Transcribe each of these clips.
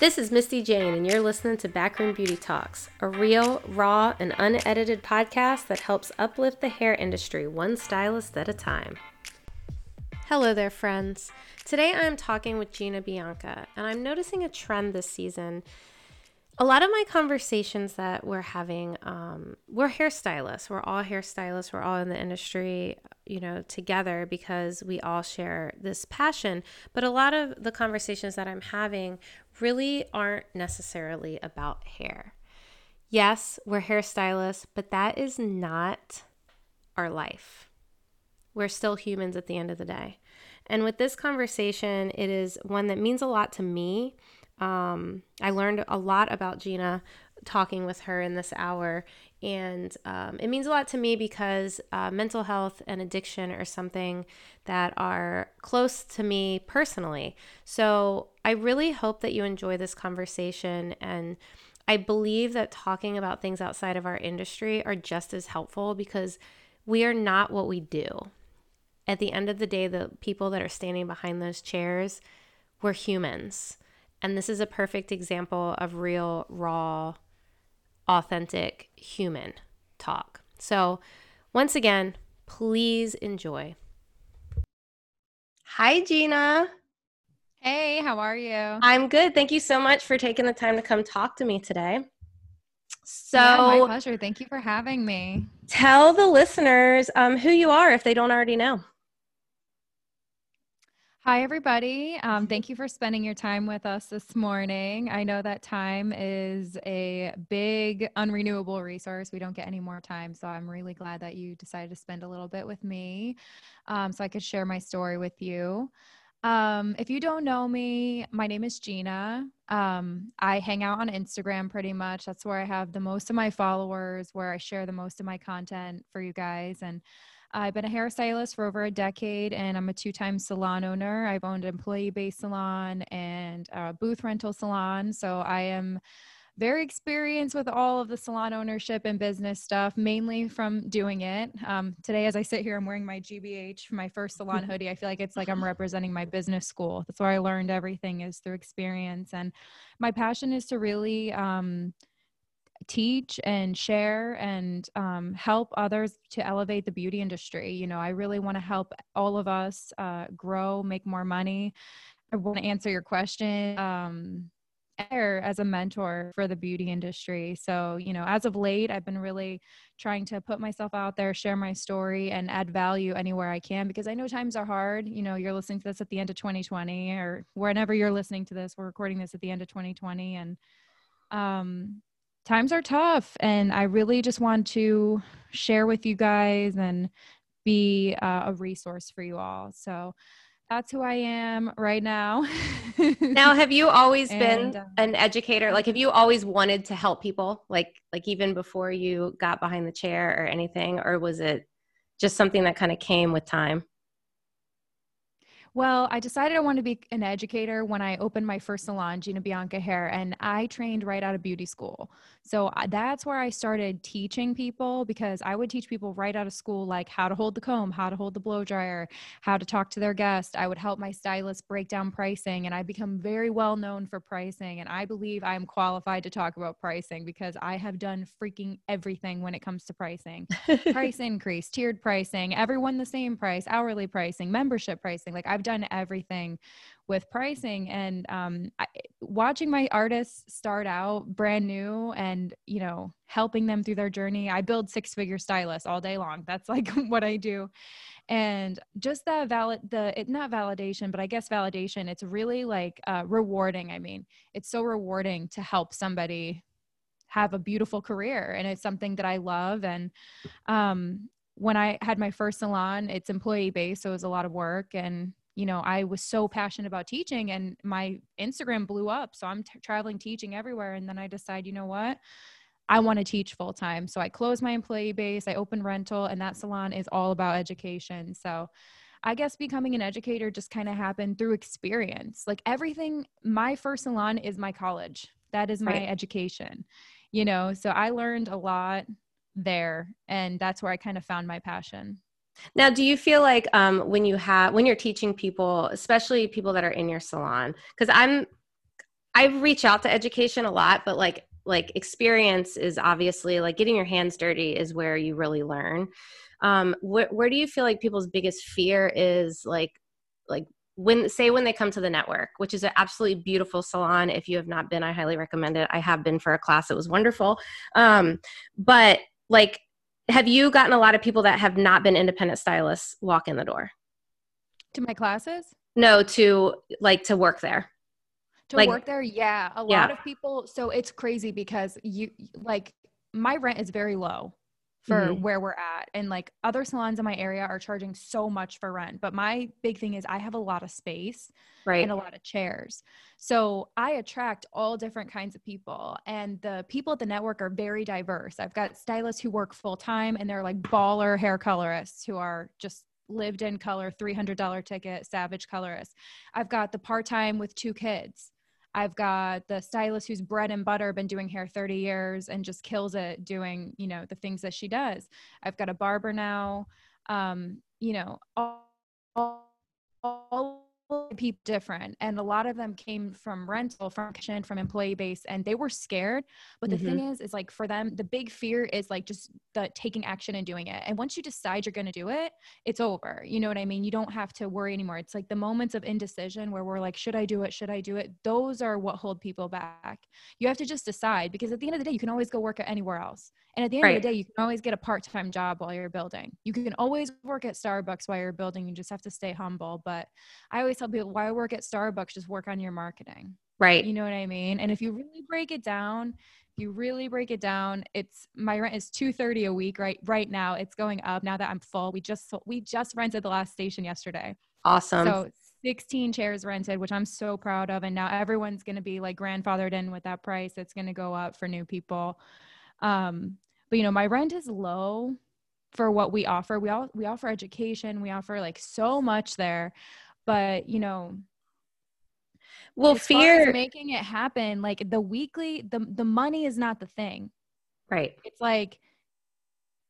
This is Misty Jane, and you're listening to Backroom Beauty Talks, a real, raw, and unedited podcast that helps uplift the hair industry one stylist at a time. Hello there, friends. Today I'm talking with Gina Bianca, and I'm noticing a trend this season a lot of my conversations that we're having, um, we're hairstylists. We're all hairstylists. We're all in the industry, you know, together because we all share this passion. But a lot of the conversations that I'm having really aren't necessarily about hair. Yes, we're hairstylists, but that is not our life. We're still humans at the end of the day. And with this conversation, it is one that means a lot to me um, I learned a lot about Gina talking with her in this hour. And um, it means a lot to me because uh, mental health and addiction are something that are close to me personally. So I really hope that you enjoy this conversation. And I believe that talking about things outside of our industry are just as helpful because we are not what we do. At the end of the day, the people that are standing behind those chairs, we're humans. And this is a perfect example of real, raw, authentic human talk. So, once again, please enjoy. Hi, Gina. Hey, how are you? I'm good. Thank you so much for taking the time to come talk to me today. So, yeah, my pleasure. Thank you for having me. Tell the listeners um, who you are if they don't already know. Hi, everybody. Um, thank you for spending your time with us this morning. I know that time is a big unrenewable resource. We don't get any more time. So I'm really glad that you decided to spend a little bit with me um, so I could share my story with you. Um, if you don't know me, my name is Gina. Um, I hang out on Instagram pretty much. That's where I have the most of my followers, where I share the most of my content for you guys. And I've been a hairstylist for over a decade and I'm a two time salon owner. I've owned an employee based salon and a booth rental salon. So I am very experienced with all of the salon ownership and business stuff, mainly from doing it. Um, today, as I sit here, I'm wearing my GBH, my first salon hoodie. I feel like it's like I'm representing my business school. That's where I learned everything is through experience. And my passion is to really, um, teach and share and um, help others to elevate the beauty industry. You know, I really want to help all of us uh, grow, make more money. I want to answer your question. Um, as a mentor for the beauty industry. So, you know, as of late, I've been really trying to put myself out there, share my story, and add value anywhere I can because I know times are hard. You know, you're listening to this at the end of 2020 or whenever you're listening to this, we're recording this at the end of 2020. And um, times are tough and i really just want to share with you guys and be uh, a resource for you all. So that's who i am right now. Now have you always and, been uh, an educator? Like have you always wanted to help people? Like like even before you got behind the chair or anything or was it just something that kind of came with time Well, I decided I wanted to be an educator when I opened my first salon, Gina Bianca Hair, and I trained right out of beauty school. So uh, that's where I started teaching people because I would teach people right out of school, like how to hold the comb, how to hold the blow dryer, how to talk to their guest. I would help my stylist break down pricing, and I become very well known for pricing. And I believe I am qualified to talk about pricing because I have done freaking everything when it comes to pricing price increase, tiered pricing, everyone the same price, hourly pricing, membership pricing. Like I've done everything with pricing. And um, I, watching my artists start out brand new and you know helping them through their journey i build six figure stylists all day long. That's like what i do. And just that valid the it not validation but i guess validation it's really like uh, rewarding i mean. It's so rewarding to help somebody have a beautiful career and it's something that i love. And um, when i had my first salon it's employee based so it was a lot of work. And you know, I was so passionate about teaching and my Instagram blew up. So I'm t- traveling teaching everywhere. And then I decide, you know what? I want to teach full time. So I close my employee base, I open rental, and that salon is all about education. So I guess becoming an educator just kind of happened through experience. Like everything, my first salon is my college. That is my right. education, you know? So I learned a lot there, and that's where I kind of found my passion. Now, do you feel like um, when you have when you're teaching people, especially people that are in your salon, because I'm I reach out to education a lot, but like like experience is obviously like getting your hands dirty is where you really learn. Um, wh- where do you feel like people's biggest fear is like like when say when they come to the network which is an absolutely beautiful salon. If you have not been i highly recommend it. I have been for a class. It was wonderful. Um, but like have you gotten a lot of people that have not been independent stylists walk in the door? To my classes? No to like to work there. To like, work there? Yeah. A yeah. lot of people so it's crazy because you like my rent is very low for mm-hmm. where we're at. And like other salons in my area are charging so much for rent. But my big thing is I have a lot of space right. and a lot of chairs. So I attract all different kinds of people. And the people at the network are very diverse. I've got stylists who work full time and they're like baller hair colorists who are just lived in color, $300 ticket, savage colorists. I've got the part time with two kids. I've got the stylist who's bread and butter, been doing hair 30 years and just kills it doing, you know, the things that she does. I've got a barber now. Um, you know, all, all, all people different and a lot of them came from rental from kitchen from employee base and they were scared. But the mm-hmm. thing is is like for them the big fear is like just the taking action and doing it. And once you decide you're going to do it it's over. You know what i mean? You don't have to worry anymore. It's like the moments of indecision where we're like should i do it? Should i do it? Those are what hold people back. You have to just decide because at the end of the day you can always go work at anywhere else. And at the end right. of the day you can always get a part-time job while you're building. You can always work at starbucks while you're building. You just have to stay humble. But i always tell people why work at Starbucks? Just work on your marketing. Right. You know what I mean? And if you really break it down, if you really break it down, it's my rent is 230 a week right right now. It's going up now that I'm full. We just we just rented the last station yesterday. Awesome. So 16 chairs rented, which I'm so proud of. And now everyone's going to be like grandfathered in with that price. It's going to go up for new people. Um, but you know, my rent is low for what we offer. We all we offer education. We offer like so much there but you know well fear making it happen like the weekly the the money is not the thing. Right. It's like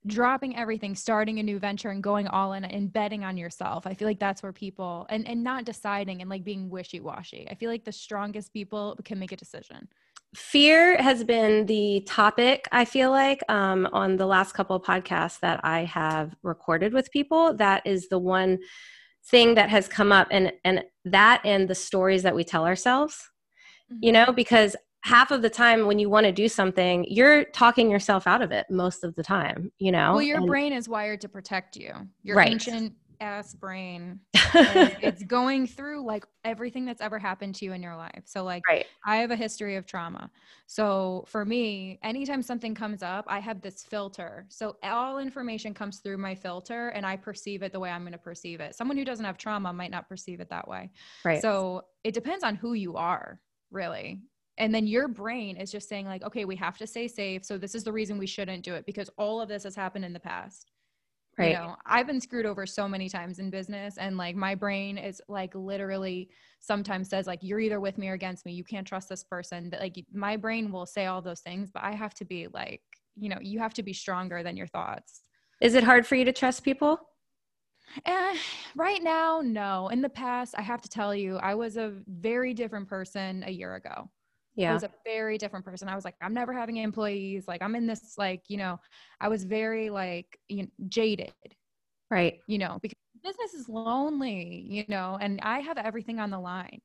dropping everything starting a new venture and going all in and betting on yourself. I feel like that's where people and and not deciding and like being wishy-washy. I feel like the strongest people can make a decision. Fear has been the topic i feel like um, on the last couple of podcasts that i have recorded with people. That is the one thing that has come up and and that and the stories that we tell ourselves mm-hmm. you know because half of the time when you want to do something you're talking yourself out of it most of the time you know well your and, brain is wired to protect you your right. ancient ass brain it's going through like everything that's ever happened to you in your life. So like right. i have a history of trauma. So for me anytime something comes up i have this filter. So all information comes through my filter and i perceive it the way i'm going to perceive it. Someone who doesn't have trauma might not perceive it that way. Right. So it depends on who you are really. And then your brain is just saying like okay we have to stay safe. So this is the reason we shouldn't do it because all of this has happened in the past Right. You know, I've been screwed over so many times in business and like my brain is like literally sometimes says like you're either with me or against me. You can't trust this person. That like my brain will say all those things, but I have to be like, you know, you have to be stronger than your thoughts. Is it hard for you to trust people? Eh, right now, no. In the past, I have to tell you, I was a very different person a year ago. I Yeah. was a very different person. I was like, I'm never having employees. Like, I'm in this, like, you know, I was very, like, you know, jaded, Right. you know, because business is lonely, you know, and I have everything on the line.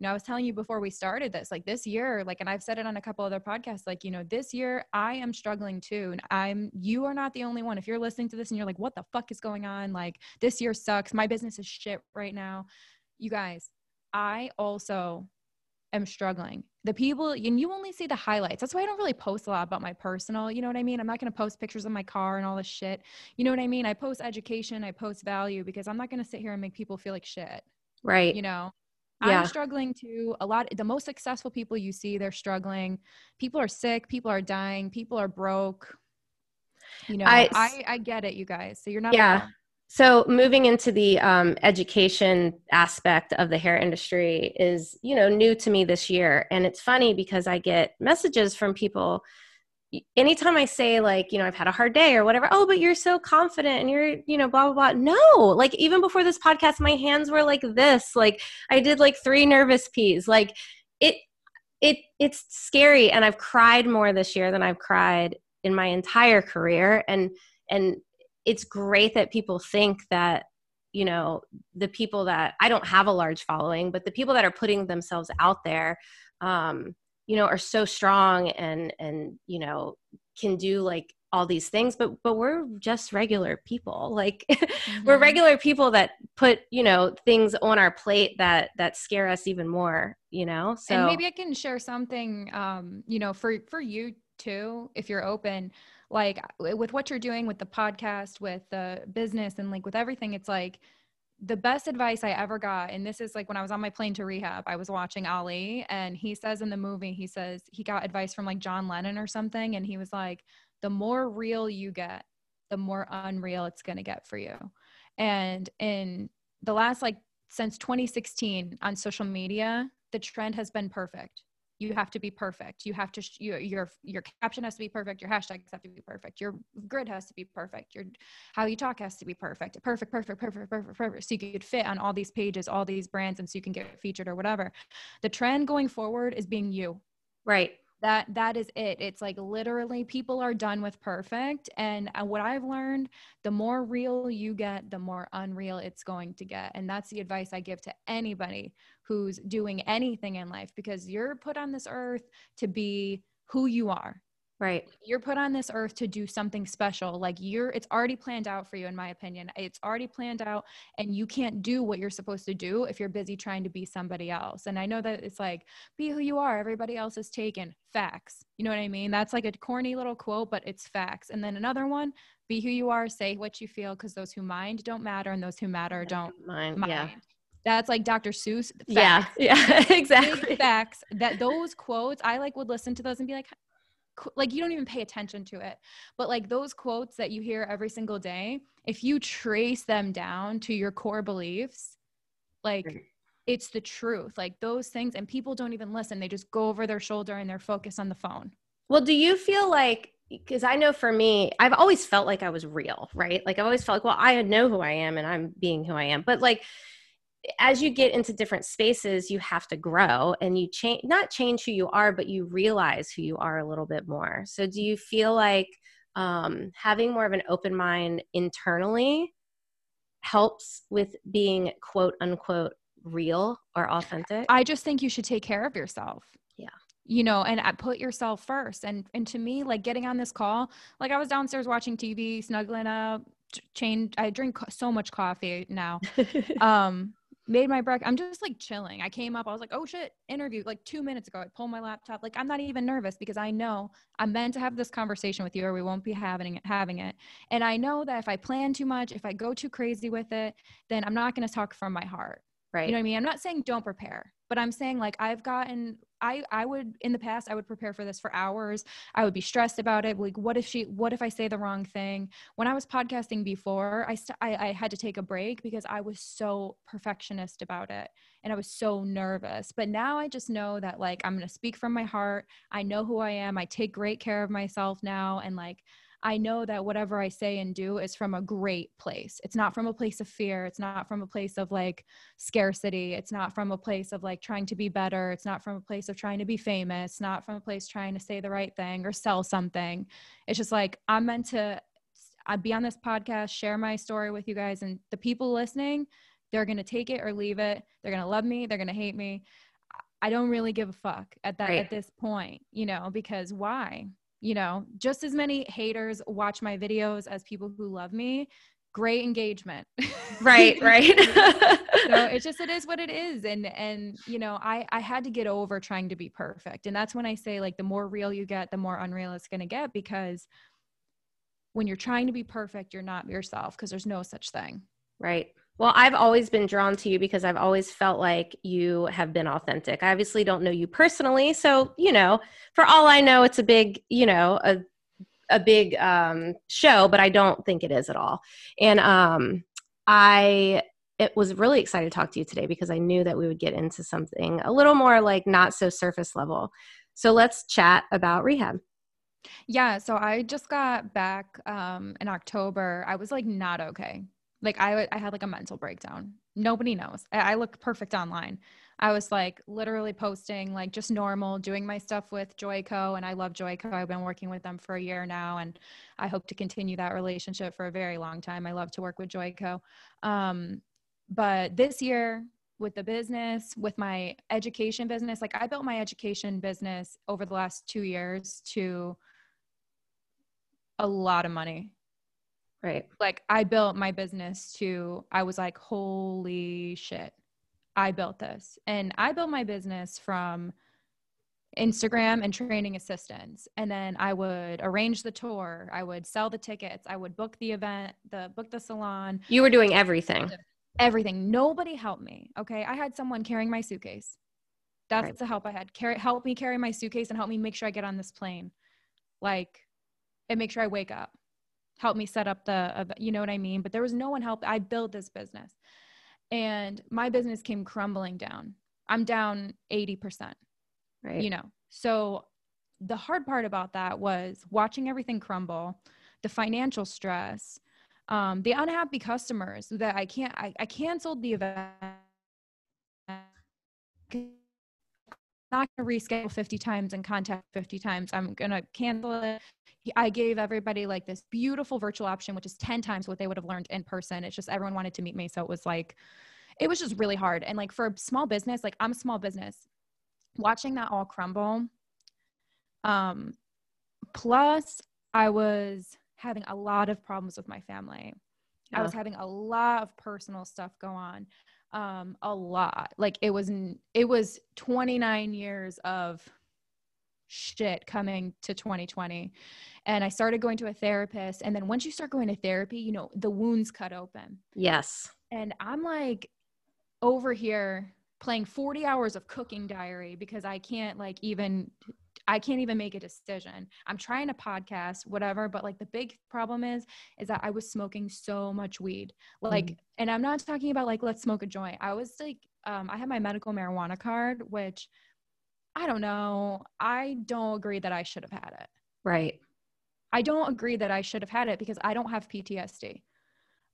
You know, I was telling you before we started this, like this year, like, and I've said it on a couple other podcasts, like, you know, this year I am struggling too. And I'm, you are not the only one. If you're listening to this and you're like, what the fuck is going on? Like, this year sucks. My business is shit right now. You guys, I also am struggling. The people, and you only see the highlights. That's why I don't really post a lot about my personal, you know what I mean? I'm not going to post pictures of my car and all this shit. You know what I mean? I post education, I post value because I'm not going to sit here and make people feel like shit, Right. you know? Yeah. I'm struggling too. A lot, the most successful people you see, they're struggling. People are sick, people are dying, people are broke. You know, I- I, I, get it, you guys. So you're not Yeah. alone. So moving into the um, education aspect of the hair industry is, you know, new to me this year, and it's funny because I get messages from people. Anytime I say like, you know, I've had a hard day or whatever, oh, but you're so confident and you're, you know, blah blah blah. No, like even before this podcast, my hands were like this. Like I did like three nervous pees. Like it, it, it's scary, and I've cried more this year than I've cried in my entire career, and and it's great that people think that you know the people that i don't have a large following but the people that are putting themselves out there um you know are so strong and and you know can do like all these things but but we're just regular people like we're Mhm. regular people that put you know things on our plate that that scare us even more you know so and maybe I can share something, um, you know, for for you too, if you're open. Like uh, with what you're doing with the podcast, with the business, and like with everything, it's like the best advice I ever got. And this is like when I was on my plane to rehab, I was watching Ali, and he says in the movie, he says he got advice from like John Lennon or something, and he was like, the more real you get, the more unreal it's gonna get for you. And in the last like since 2016 on social media, the trend has been perfect. You have to be perfect. You have to sh- your your your caption has to be perfect. Your hashtags have to be perfect. Your grid has to be perfect. Your how you talk has to be perfect. Perfect, perfect, perfect, perfect, perfect. So you could fit on all these pages, all these brands, and so you can get featured or whatever. The trend going forward is being you right that that is it. It's like literally people are done with perfect and uh, what i've learned the more real you get the more unreal it's going to get and that's the advice i give to anybody who's doing anything in life because you're put on this earth to be who you are right. You're put on this earth to do something special like you're it's already planned out for you in my opinion. It's already planned out and you can't do what you're supposed to do if you're busy trying to be somebody else. And i know that it's like be who you are everybody else is taken. Facts. You know what i mean? That's like a corny little quote but it's facts. And then another one be who you are say what you feel because those who mind don't matter and those who matter don't mine mind yeah. that's like dr seuss yeah. facts. yeah Big exactly. facts. That those quotes i like would listen to those and be like like you don't even pay attention to it but like those quotes that you hear every single day if you trace them down to your core beliefs like Right. it's the truth like those things and people don't even listen they just go over their shoulder and they're focused on the phone Well, do you feel like because I know for me, I've always felt like I was real, right? Like I've always felt like, well, I know who I am and I'm being who I am. But like as you get into different spaces, you have to grow and you change not change who you are, but you realize who you are a little bit more. So do you feel like um, having more of an open mind internally helps with being quote unquote real or authentic? i just think you should take care of yourself Yeah. you know and uh, put yourself first and and to me like getting on this call like i was downstairs watching tv snuggling up change i drink so much coffee now um made my breakfast i'm just like chilling i came up i was like oh shit interview like two minutes ago i pulled my laptop like i'm not even nervous because i know i'm meant to have this conversation with you or we won't be having it having it and i know that if i plan too much if i go too crazy with it then i'm not going to talk from my heart right. you know what I mean? I'm not saying don't prepare, but I'm saying like I've gotten I I would in the past I would prepare for this for hours. I would be stressed about it. Like, what if she? What if I say the wrong thing? When I was podcasting before, I st- I, I had to take a break because I was so perfectionist about it and I was so nervous. But now I just know that like I'm gonna speak from my heart. I know who I am. I take great care of myself now, and like I know that whatever I say and do is from a great place. It's not from a place of fear. It's not from a place of like scarcity. It's not from a place of like trying to be better. It's not from a place of trying to be famous, not from a place trying to say the right thing or sell something. It's just like I'm meant to I'd be on this podcast, share my story with you guys, and the people listening, they're gonna take it or leave it. They're gonna love me, they're gonna hate me. I don't really give a fuck at that Right. at this point, you know, because why? You know, just as many haters watch my videos as people who love me. Great engagement. Right, right. so it's just it is what it is and and you know i i had to get over trying to be perfect and that's when i say like the more real you get the more unreal it's going to get because when you're trying to be perfect you're not yourself because there's no such thing Right. Well, I've always been drawn to you because I've always felt like you have been authentic. I obviously don't know you personally, so you know, for all I know, it's a big, you know, a a big um, show, but I don't think it is at all. And um, I it was really excited to talk to you today because I knew that we would get into something a little more like not so surface level. So let's chat about rehab. yeah so i just got back um in october i was like not okay like i i had like a mental breakdown. Nobody knows. I, I look perfect online. I was like literally posting like just normal doing my stuff with Joico and i love Joico. I've been working with them for a year now and i hope to continue that relationship for a very long time. I love to work with Joico. Um but this year with the business with my education business like i built my education business over the last two years to a lot of money Right. like I built my business to I was like holy shit. I built this. And I built my business from Instagram and training assistants. And then I would arrange the tour, I would sell the tickets, I would book the event, the book the salon, You were doing everything. everything. Nobody helped me. Okay. I had someone carrying my suitcase. That's Right. the help I had. Carry help me carry my suitcase and help me make sure I get on this plane. Like and make sure I wake up. Help me set up the you know what I mean? But there was no one help. I built this business. And my business came crumbling down. I'm down 80% Right. you know so the hard part about that was watching everything crumble the financial stress um, the unhappy customers that i can't i, I canceled the event not going to reschedule 50 times and contact 50 times. I'm going to cancel it. I gave everybody like this beautiful virtual option which is 10 times what they would have learned in person. It's just everyone wanted to meet me so it was like it was just really hard. And like for a small business like i'm a small business. Watching that all crumble um plus i was having a lot of problems with my family. I was having a lot of personal stuff go on um a lot. Like it was it was 29 years of shit coming to 2020 and i started going to a therapist and then once you start going to therapy you know the wounds cut open. Yes. and I'm like over here playing 40 hours of cooking diary because I can't like even I can't even make a decision. I'm trying to podcast whatever, but like the big problem is is that I was smoking so much weed. Like and I'm not talking about like let's smoke a joint. I was like um I had my medical marijuana card which I don't know. I don't agree that I should have had it. Right. I don't agree that I should have had it because I don't have PTSD.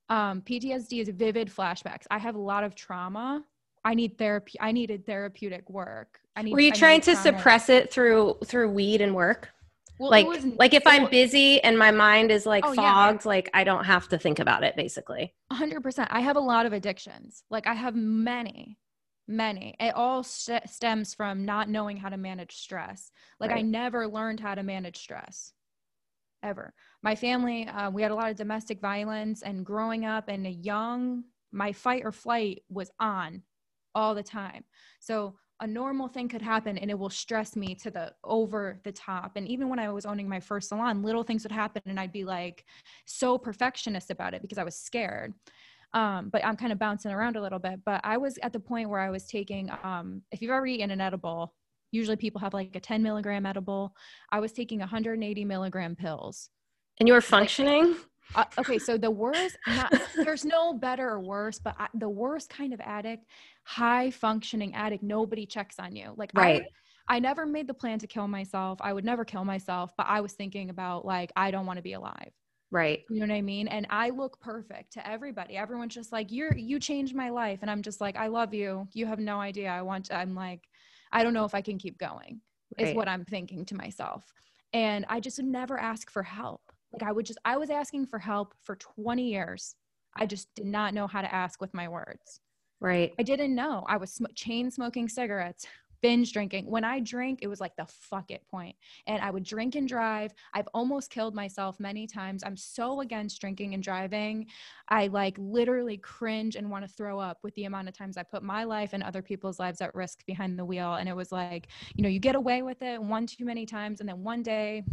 Um, PTSD is vivid flashbacks. I have a lot of trauma. I need therapy. I needed therapeutic work. I need. Were you I trying to suppress it through through weed and work? Well, like was- like if I'm busy and my mind is like Oh, yeah. fogged, like I don't have to think about it basically. 100%. I have a lot of addictions. Like I have many, many. It all st- stems from not knowing how to manage stress. Like I never learned how to manage stress ever. My family, uh, we had a lot of domestic violence, and growing up and a young, my fight or flight was on all the time. So a normal thing could happen and it will stress me to the over the top. And even when I was owning my first salon, little things would happen and I'd be like so perfectionist about it because I was scared. Um, but I'm kind of bouncing around a little bit. But I was at the point where I was taking, um, if you've ever eaten an edible, Usually people have like a 10 milligram edible. I was taking 180 milligram pills. And you were functioning? Uh, okay, so the worst, not, there's no better or worse, but I, the worst kind of addict, high functioning addict, nobody checks on you. Like, right. I, I never made the plan to kill myself. I would never kill myself, but I was thinking about like, I don't want to be alive. Right. You know what I mean? And I look perfect to everybody. Everyone's just like, you're, you changed my life. And I'm just like, I love you. You have no idea. I want, to, I'm like, I don't know if I can keep going, right. is what I'm thinking to myself. And I just would never ask for help. Like I would just, I was asking for help for 20 years. I just did not know how to ask with my words. Right. I didn't know. I was sm- chain smoking cigarettes, binge drinking. When I drink, it was like the fuck it point. And I would drink and drive. I've almost killed myself many times. I'm so against drinking and driving. I like literally cringe and want to throw up with the amount of times I put my life and other people's lives at risk behind the wheel. And it was like, you know, you get away with it one too many times and then one day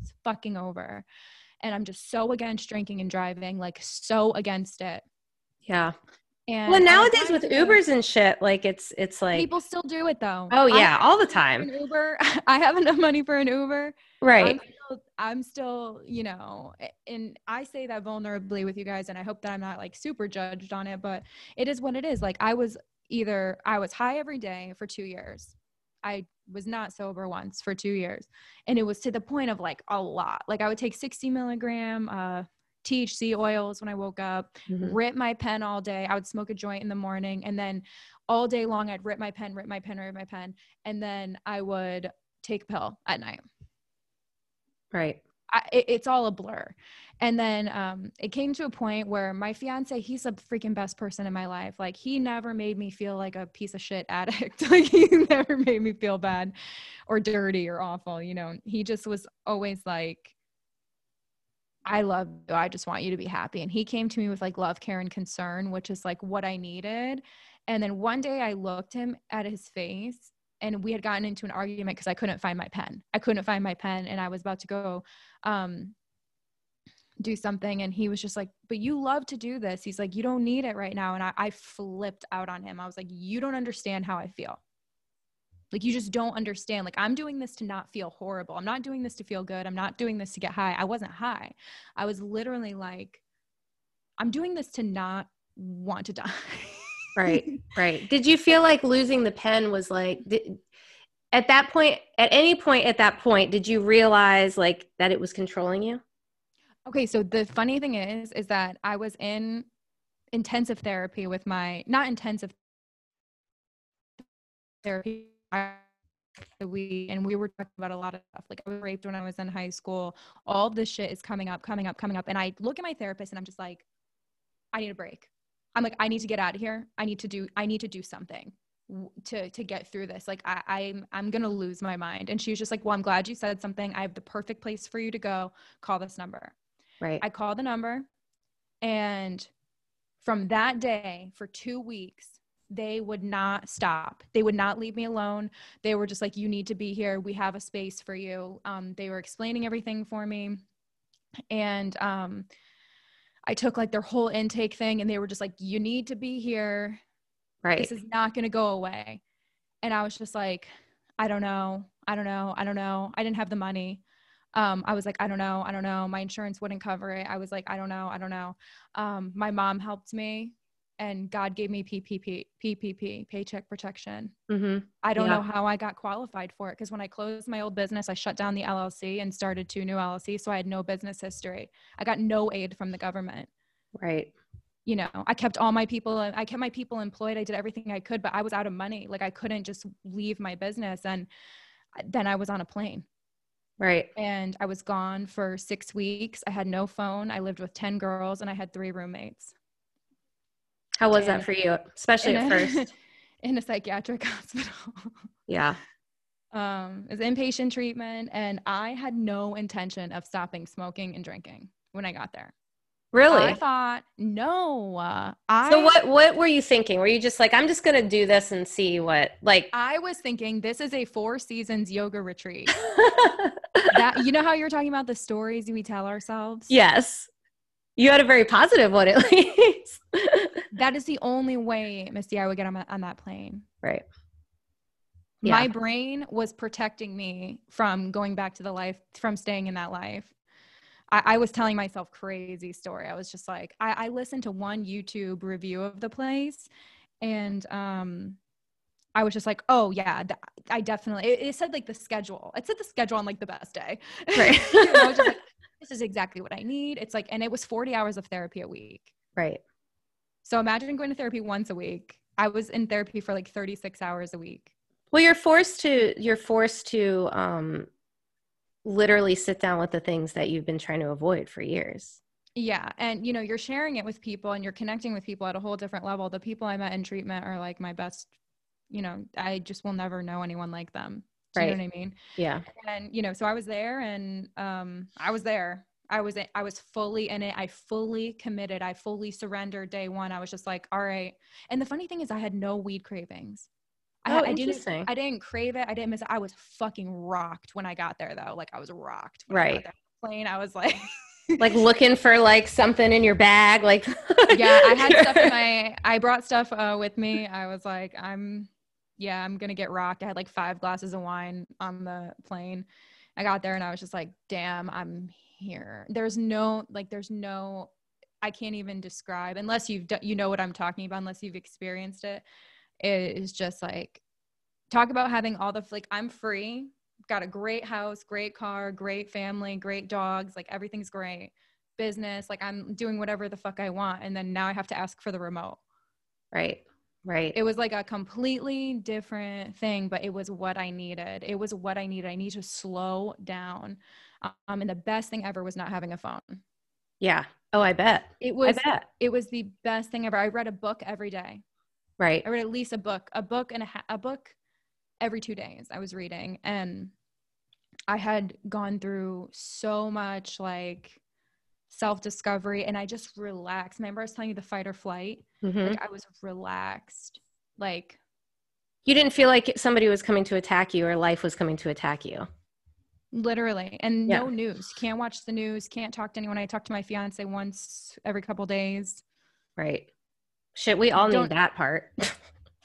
it's fucking over and I'm just so against drinking and driving, like so against it. Yeah. And well, nowadays with Ubers and shit, like it's it's like people still do it though. Oh yeah, all the time. Uber, I have enough money for an Uber. Right. I'm still, I'm still, you know, and I say that vulnerably with you guys, and I hope that I'm not like super judged on it, but it is what it is. Like I was either I was high every day for two years. I was not sober once for two years. And it was to the point of like a lot. Like I would take 60 milligram uh, THC oils when I woke up, mm-hmm. rip my pen all day. I would smoke a joint in the morning. And then all day long, I'd rip my pen, rip my pen, rip my pen. And then I would take a pill at night. Right. I, it, it's all a blur. And then um, it came to a point where my fiance, he's the freaking best person in my life. Like he never made me feel like a piece of shit addict. like he never made me feel bad or dirty or awful. You know, he just was always like, I love you. I just want you to be happy. And he came to me with like love, care, and concern, which is like what I needed. And then one day I looked him at his face and we had gotten into an argument because I couldn't find my pen. I couldn't find my pen and I was about to go um, do something and he was just like but you love to do this. He's like you don't need it right now and I, I flipped out on him. I was like you don't understand how i feel. Like you just don't understand. Like i'm doing this to not feel horrible. I'm not doing this to feel good. I'm not doing this to get high. I wasn't high. I was literally like i'm doing this to not want to die right right did you feel like losing the pen was like did, at that point at any point at that point did you realize like that it was controlling you Okay, so the funny thing is, is that I was in intensive therapy with my not intensive therapy. We and we were talking about a lot of stuff. Like I was raped when I was in high school. All this shit is coming up, coming up, coming up. And I look at my therapist and I'm just like, I need a break. I'm like, I need to get out of here. I need to do. I need to do something to to get through this like I, i'm i'm gonna lose my mind and she was just like well i'm glad you said something i have the perfect place for you to go call this number Right. I call the number and from that day for two weeks, they would not stop. They would not leave me alone. They were just like, you need to be here. We have a space for you. Um, they were explaining everything for me. And um, I took like their whole intake thing and they were just like, you need to be here. Right. This is not going to go away. And I was just like, I don't know. I don't know. I don't know. I didn't have the money um, I was like, I don't know, I don't know. My insurance wouldn't cover it. I was like, I don't know, I don't know. Um, my mom helped me, and God gave me PPP, PPP, paycheck protection. Mm-hmm. I don't yeah. know how I got qualified for it because when I closed my old business, I shut down the LLC and started two new LLCs, so I had no business history. I got no aid from the government. Right. You know, I kept all my people, I kept my people employed. I did everything I could, but I was out of money. Like I couldn't just leave my business, and then I was on a plane Right. And I was gone for six weeks. I had no phone. I lived with 10 girls and I had three roommates. How was and that for you, especially at a, first? In a psychiatric hospital. Yeah. Um, it was inpatient treatment, and I had no intention of stopping smoking and drinking when I got there. Really? I thought no. Uh, I, so what? What were you thinking? Were you just like, I'm just gonna do this and see what? Like, I was thinking this is a four seasons yoga retreat. that you know how you're talking about the stories we tell ourselves. Yes, you had a very positive one at least. that is the only way, Misty, I would get on, on that plane. Right. Yeah. My brain was protecting me from going back to the life, from staying in that life. I, I was telling myself crazy story. I was just like, I, I listened to one YouTube review of the place and um I was just like, oh yeah, I definitely. It, it said like the schedule. It said the schedule on like the best day. Right. And I was just like, this is exactly what I need. It's like, and it was 40 hours of therapy a week. right. So imagine going to therapy once a week. I was in therapy for like 36 hours a week. Well, you're forced to you're forced to um literally sit down with the things that you've been trying to avoid for years. Yeah. And you know, you're sharing it with people and you're connecting with people at a whole different level. The people I met in treatment are like my best, you know, I just will never know anyone like them. Do you know what I mean? Yeah. and you know so i was there and um i was there. I was i was fully in it. I fully committed. I fully surrendered day one. I was just like all right. And the funny thing is i had no weed cravings. I, Oh, I didn't i didn't crave it. I didn't miss it. I was fucking rocked when i got there though. Like i was rocked I Right. there. Plane i was like Like looking for like something in your bag, like yeah i had stuff in my i brought stuff uh, with me. I was like i'm yeah i'm gonna get rocked. I had like five glasses of wine on the plane. I got there and i was just like damn i'm here. There's no like there's no i can't even describe unless you've you know what i'm talking about unless you've experienced it. It is just like talk about having all the like i'm free got a great house great car great family great dogs like everything's great. Business like i'm doing whatever the fuck i want and then now i have to ask for the remote. Right. Right. it was like a completely different thing but it was what i needed it was what i needed i need to slow down um and the best thing ever was not having a phone yeah. Oh, I bet. it I was bet. it was the best thing ever i read a book every day Right. i read at least a book a book and a, ha- a book every two days i was reading and i had gone through so much like self-discovery and i just relaxed remember i was telling you the fight or flight Mhm. like i was relaxed like You didn't feel like somebody was coming to attack you or life was coming to attack you. literally and Yeah. no news can't watch the news can't talk to anyone i talk to my fiance once every couple days Right. Shit, we all Don't- need that part.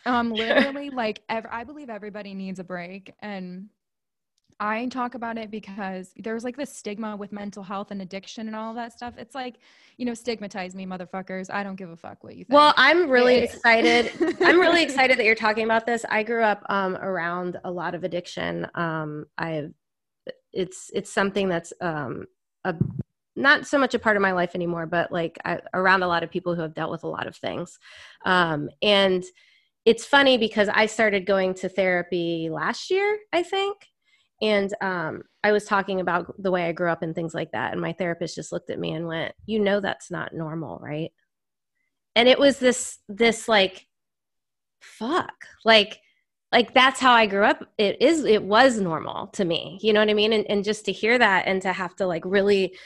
um literally like ev- i believe everybody needs a break and i talk about it because there's like this stigma with mental health and addiction and all that stuff it's like you know stigmatize me motherfuckers i don't give a fuck what you think Well, I'm really excited. I'm really excited that you're talking about this. I grew up um, around a lot of addiction. Um, I've it's it's something that's um, a not so much a part of my life anymore, but like I, around a lot of people who have dealt with a lot of things. Um, and it's funny because I started going to therapy last year, I think. And um, I was talking about the way I grew up and things like that. And my therapist just looked at me and went, You know, that's not normal, right? And it was this, this like, fuck, like, like that's how I grew up. It is, it was normal to me. You know what I mean? And, and just to hear that and to have to like really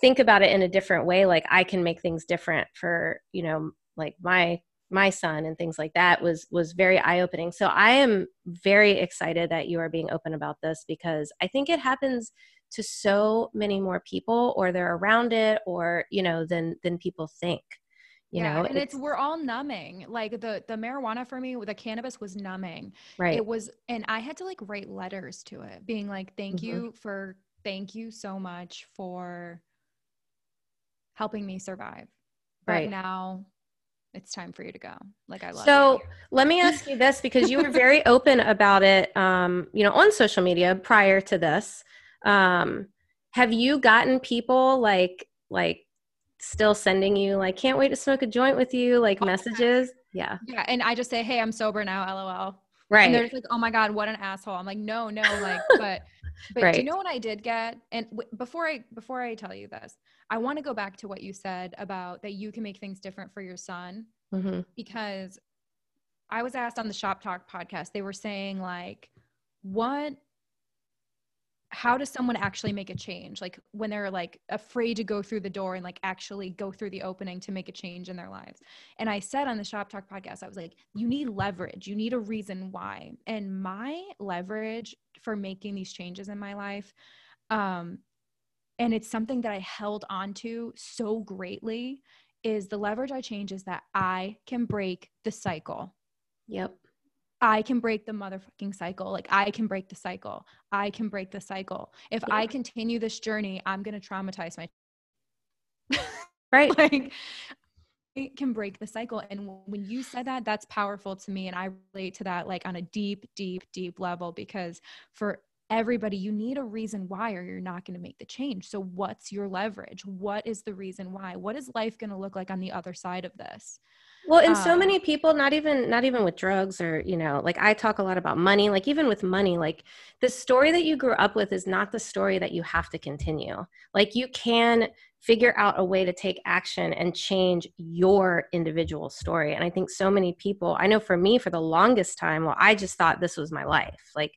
think about it in a different way, like I can make things different for, you know, like my my son and things like that was was very eye opening. So I am very excited that you are being open about this because I think it happens to so many more people or they're around it or you know than than people think. You yeah, know, and it's, we're all numbing. Like the the marijuana for me, the cannabis was numbing. right. It was, and I had to like write letters to it, being like, "Thank Mhm. you for, thank you so much for helping me survive." But Right. now, it's time for you to go. Like I love So you. let me ask you this because you were very open about it, um, you know, on social media prior to this. Um, have you gotten people like like still sending you like can't wait to smoke a joint with you like Oh, messages? Yeah, Yeah, and I just say, "Hey, I'm sober now." LOL. Right. And they're just like, "Oh my god, what an asshole!" I'm like, "No, no, like, but, but do you know what I did get?" And w- before I before I tell you this, I want to go back to what you said about that you can make things different for your son hmm because I was asked on the Shop Talk podcast. They were saying like, "What?" How does someone actually make a change? Like when they're like afraid to go through the door and like actually go through the opening to make a change in their lives. And I said on the Shop Talk podcast, I was like, you need leverage. You need a reason why. And my leverage for making these changes in my life, um, and it's something that I held on to so greatly, is the leverage I change is that I can break the cycle. Yep. I can break the motherfucking cycle. Like I can break the cycle. I can break the cycle. If Yeah. I continue this journey, I'm going to traumatize my Right. like it can break the cycle and when you said that that's powerful to me and i relate to that like on a deep deep deep level because for everybody you need a reason why or you're not going to make the change so what's your leverage what is the reason why what is life going to look like on the other side of this Well, and so Um, many people, not even not even with drugs or you know, like I talk a lot about money. Like even with money, like the story that you grew up with is not the story that you have to continue. Like you can figure out a way to take action and change your individual story. And I think so many people, I know for me, for the longest time, well, I just thought this was my life. Like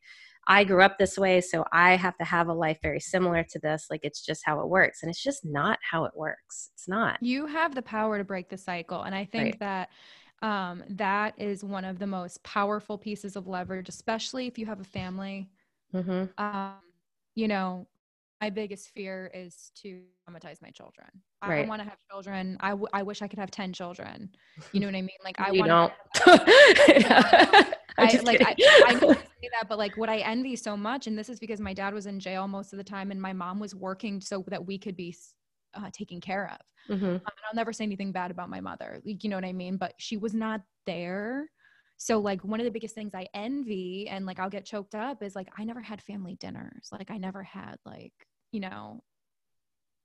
I grew up this way, so I have to have a life very similar to this. Like it's just how it works. And it's just not how it works. It's not. you have the power to break the cycle and i think Right. that um, that is one of the most powerful pieces of leverage especially if you have a family hmm um, you know, my biggest fear is to traumatize my children. I Right. want to have children. I, w- I wish I could have 10 children. You know what I mean? Like, I want don't. I'm I like I. I I say that, but like what I envy so much, and this is because my dad was in jail most of the time, and my mom was working so that we could be uh, taken care of. Mhm. Um, and I'll never say anything bad about my mother. Like, you know what I mean? But she was not there. So like one of the biggest things I envy and like I'll get choked up is like I never had family dinners. Like I never had like, you know,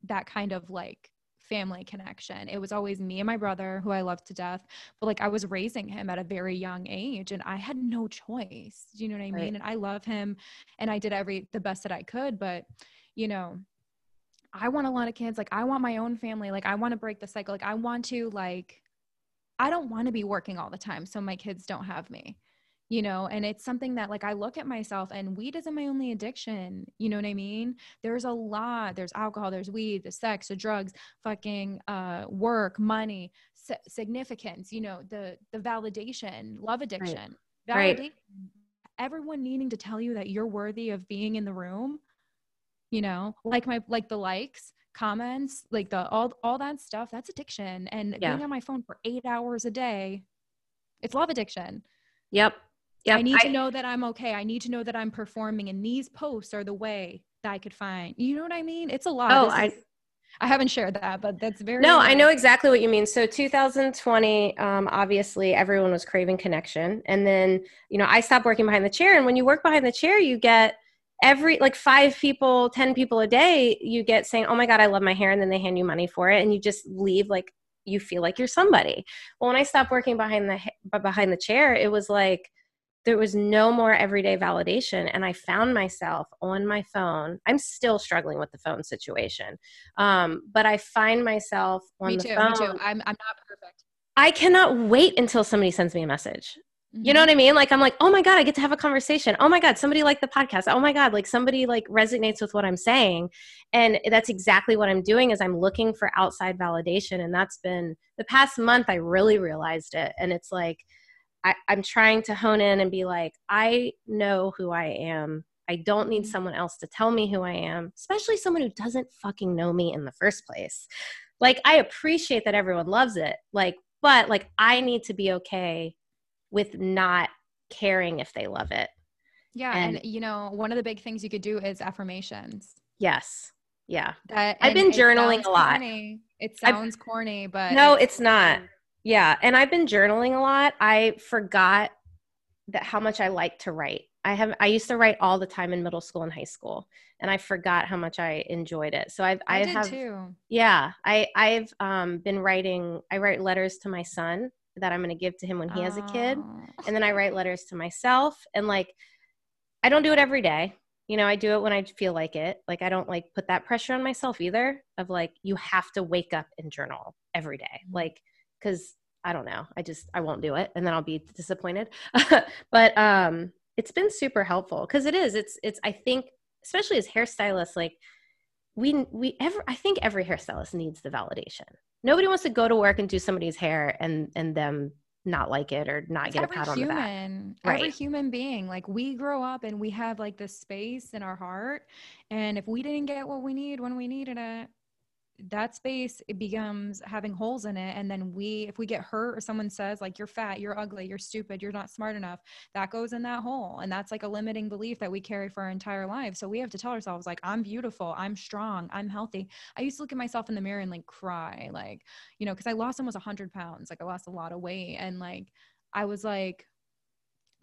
that kind of like family connection. It was always me and my brother who I loved to death, but like I was raising him at a very young age and I had no choice. Do you know what I mean? Right. And I love him and I did every the best that I could, but you know, I want a lot of kids. Like I want my own family. Like I want to break the cycle. Like I want to like I don't want to be working all the time so my kids don't have me. You know, and it's something that like I look at myself and weed isn't my only addiction. You know what I mean? There's a lot. There's alcohol, there's weed, the sex, the drugs, fucking uh work, money, si- significance, you know, the the validation, love addiction. Right. Validation. Everyone needing to tell you that you're worthy of being in the room you know like my like the likes comments like the all all that stuff that's addiction and Yeah. being on my phone for eight hours a day it's love addiction Yep. Yep. i need I- to know that i'm okay i need to know that i'm performing and these posts are the way that i could find you know what i mean it's a lot Oh, This I- is- I haven't shared that but that's very No, I know exactly what you mean. So 2020, um, obviously everyone was craving connection. And then, you know, I stopped working behind the chair. And when you work behind the chair, you get every like five people, 10 people a day, you get saying, Oh my God, I love my hair. And then they hand you money for it. And you just leave like you feel like you're somebody. Well, when I stopped working behind the behind the chair, it was like there was no more everyday validation and i found myself on my phone. I'm still struggling with the phone situation um, but i find myself on me the too phone me too. i'm, I'm not perfect. I cannot wait until somebody sends me a message. You know Mhm. what i mean? Like i'm like oh my god i get to have a conversation. Oh my god somebody liked the podcast. Oh my god like somebody like resonates with what i'm saying. And that's exactly what i'm doing is i'm looking for outside validation and that's been the past month i really realized it and it's like I, i'm trying to hone in and be like i know who i am i don't need Mhm. someone else to tell me who i am especially someone who doesn't fucking know me in the first place like i appreciate that everyone loves it like but like i need to be okay with not caring if they love it. yeah and- and, you know one of the big things you could do is affirmations Yes. Yeah. that I've been journaling a lot. corny. it I've- sounds corny but No, it's not. Yeah. And I've been journaling a lot. I forgot that how much I like to write. I have I used to write all the time in middle school and high school and I forgot how much I enjoyed it. So I've i, I, did have too yeah, I I've um been writing I write letters to my son that I'm going to give to him when he has a kid. Oh. and then I write letters to myself and like I don't do it every day. You know, I do it when I feel like it. Like I don't like put that pressure on myself either of like you have to wake up and journal every day. Mhm. Like cuz I don't know. I just I won't do it and then I'll be disappointed. but um it's been super helpful cuz it is it's it's I think especially as hairstylists like we we ever I think every hairstylist needs the validation. Nobody wants to go to work and do somebody's hair and and them not like it or not It's get a pat on the back. human every human being like we grow up and we have like this space in our heart and if we didn't get what we need when we needed it that space it becomes having holes in it and then we if we get hurt or someone says like you're fat you're ugly you're stupid you're not smart enough that goes in that hole and that's like a limiting belief that we carry for our entire life so we have to tell ourselves like i'm beautiful i'm strong i'm healthy. I used to look at myself in the mirror and like cry like you know because i lost almost 100 pounds like i lost a lot of weight and like i was like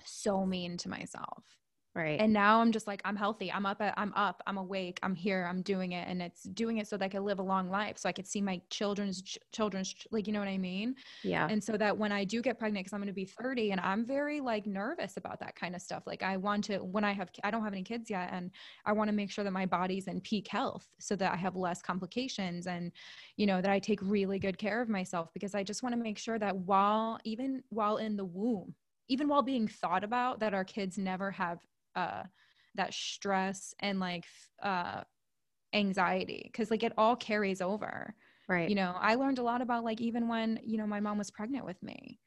so mean to myself Right. and now i'm just like i'm healthy i'm up i'm up i'm awake i'm here i'm doing it and it's doing it so that i can live a long life so i could see my children's ch- children's ch- like you know what i mean yeah. and so that when i do get pregnant because i'm going to be 30 and i'm very like nervous about that kind of stuff like i want to when i have i don't have any kids yet and i want to make sure that my body's in peak health so that i have less complications and you know that i take really good care of myself because i just want to make sure that while even while in the womb even while being thought about that our kids never have uh that stress and like uh anxiety because like it all carries over right. you know i learned a lot about like even when you know my mom was pregnant with me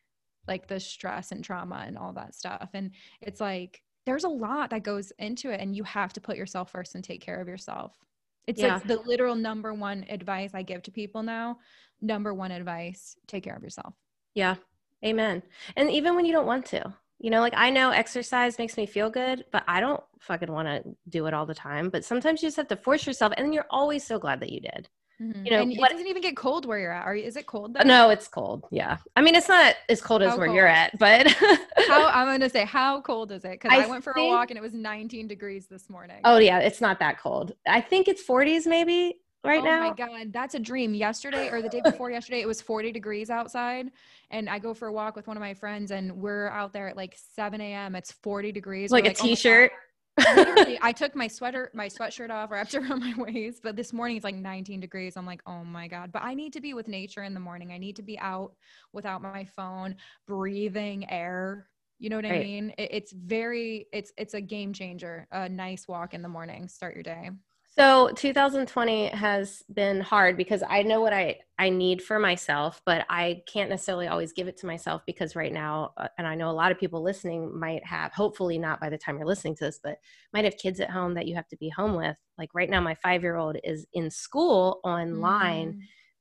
like the stress and trauma and all that stuff and it's like there's a lot that goes into it and you have to put yourself first and take care of yourself it's Yeah. like the literal number one advice i give to people now number one advice take care of yourself Yeah. Amen. And even when you don't want to, you know, like I know exercise makes me feel good, but I don't fucking want to do it all the time. But sometimes you just have to force yourself, and then you're always so glad that you did. Mm-hmm. You know, and what- it doesn't even get cold where you're at are you, is it cold uh, there? No, it's cold. Yeah. I mean, it's not as cold as How where you're at, but how i'm gonna say how cold is it because I I, went for a walk and it was 19 degrees this morning oh yeah, it's not that cold. I think it's 40s maybe right oh now. my god, that's a dream. Yesterday or the day before yesterday, it was 40 degrees outside, and I go for a walk with one of my friends, and we're out there at like 7 a.m. It's 40 degrees. like We're a "Oh God." t-shirt. Literally, I took my sweater, my sweatshirt off, wrapped it around my waist. But this morning it's like 19 degrees. I'm like, oh my god. But I need to be with nature in the morning. I need to be out without my phone, breathing air. You know what I mean? It, it's very, it's it's a game changer. A nice walk in the morning, start your day. So 2020 has been hard because I know what I I need for myself, but I can't necessarily always give it to myself because right now, uh, and I know a lot of people listening might have, hopefully not by the time you're listening to this, but might have kids at home that you have to be home with. Like right now, my five year old is in school online Mm.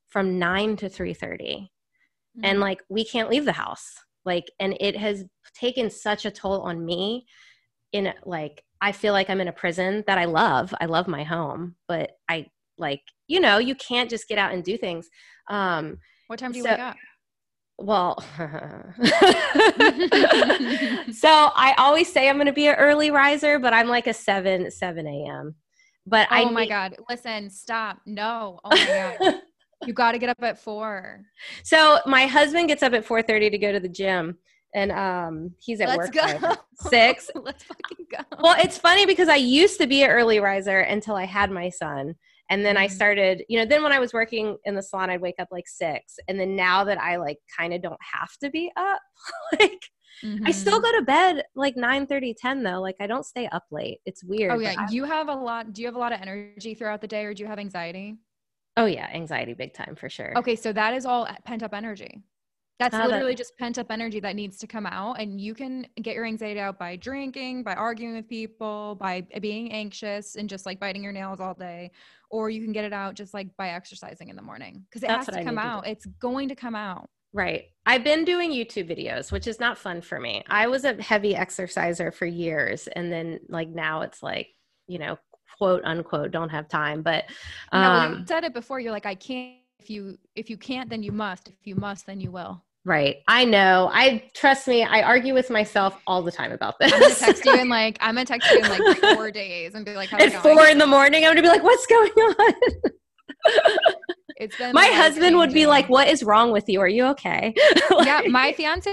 from nine to three thirty, and Mm. like we can't leave the house. Like, and it has taken such a toll on me. In like, I feel like I'm in a prison that I love. I love my home, but I like, you know, you can't just get out and do things. Um, what time do you so- wake up? well, so I always say I'm going to be an early riser, but I'm like a seven seven a.m. But I Oh my need- god! Listen, stop! No! Oh my god! You got to get up at four. so my husband gets up at four thirty to go to the gym, and um, he's at Let's work go. six. Let's fucking go. Well, it's funny because I used to be an early riser until I had my son. And then I Mhm. started, you know, then when I was working in the salon, I'd wake up like six. And then now that I like kind of don't have to be up, like I still Mhm. go to bed like 9 30, 10 though. Like I don't stay up late. It's weird. Oh yeah, you have a lot. Do you have a lot of energy throughout the day, or do you have anxiety? oh yeah, anxiety big time for sure. Okay, so that is all pent up energy. That's that- literally just pent up energy that needs to come out. And you can get your anxiety out by drinking, by arguing with people, by being anxious and just like biting your nails all day. Or you can get it out just like by exercising in the morning because it That's has to I come need to out. It's going to come out. Right. I've been doing YouTube videos, which is not fun for me. I was a heavy exerciser for years. And then like now it's like, you know, quote unquote, don't have time. But Yeah, well, you um, said it before. You're like, I can't. If you if you can't, then you must. If you must, then you will. Right. I know. I trust me. I argue with myself all the time about this. I'm gonna text you in like I'm gonna text you in like four days and be like, At four in the morning, I'm gonna be like, "What's going on?" It's been My husband would be like, "What is wrong with you? Are you okay?" yeah, my fiance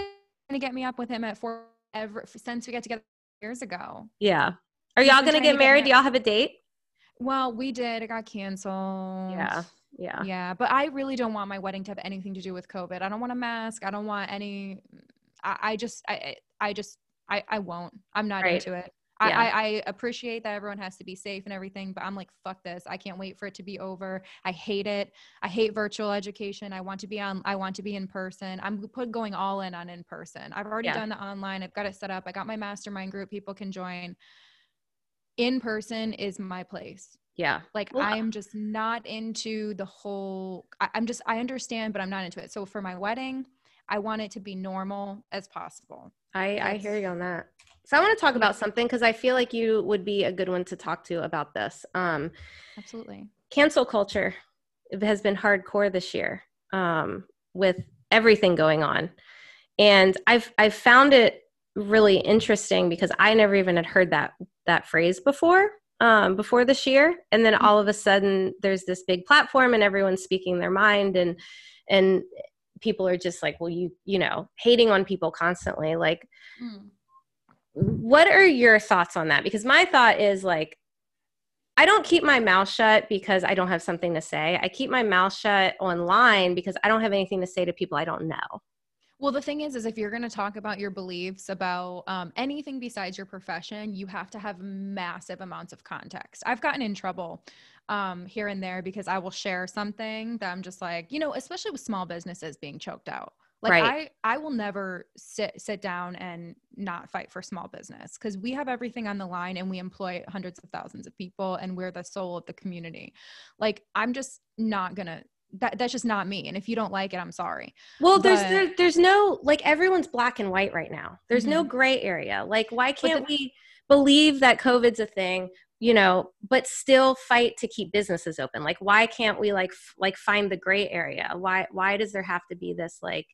gonna get me up with him at four ever since we got together years ago. yeah. Are He's y'all gonna get married? Do y'all have a date? Well, we did. It got canceled. Yeah. Yeah. Yeah, but I really don't want my wedding to have anything to do with COVID. I don't want a mask. I don't want any. I, I just, I, I just, I, I won't. I'm not Right. into it. Yeah. I, I, appreciate that everyone has to be safe and everything, but I'm like, fuck this. I can't wait for it to be over. I hate it. I hate virtual education. I want to be on. I want to be in person. I'm put going all in on in person. I've already Yeah. done the online. I've got it set up. I got my mastermind group. People can join. In person is my place. Yeah. Like Well, I am just not into the whole I, I'm just I understand, but I'm not into it. So for my wedding, I want it to be normal as possible. I, I hear you on that. So I want to talk about something because I feel like you would be a good one to talk to about this. Um, Absolutely. cancel culture has been hardcore this year um, with everything going on, and I've I've found it really interesting because I never even had heard that that phrase before um, before this year, and then all of a sudden there's this big platform and everyone's speaking their mind and and people are just like, well, you you know, hating on people constantly, like what are your thoughts on that? Because my thought is like i don't keep my mouth shut because i don't have something to say. I keep my mouth shut online because i don't have anything to say to people i don't know Well, the thing is, is if you're going to talk about your beliefs about um, anything besides your profession, you have to have massive amounts of context. I've gotten in trouble um, here and there because I will share something that I'm just like, you know, especially with small businesses being choked out. Like Right. I, I will never sit sit down and not fight for small business because we have everything on the line and we employ hundreds of thousands of people and we're the soul of the community. Like I'm just not gonna. That, that's just not me. And if you don't like it, I'm sorry. well there's there, there's no like everyone's black and white right now there's no Mhm. gray area like why can't we believe that covid's a thing you know but still fight to keep businesses open like why can't we like f- like find the gray area why why does there have to be this like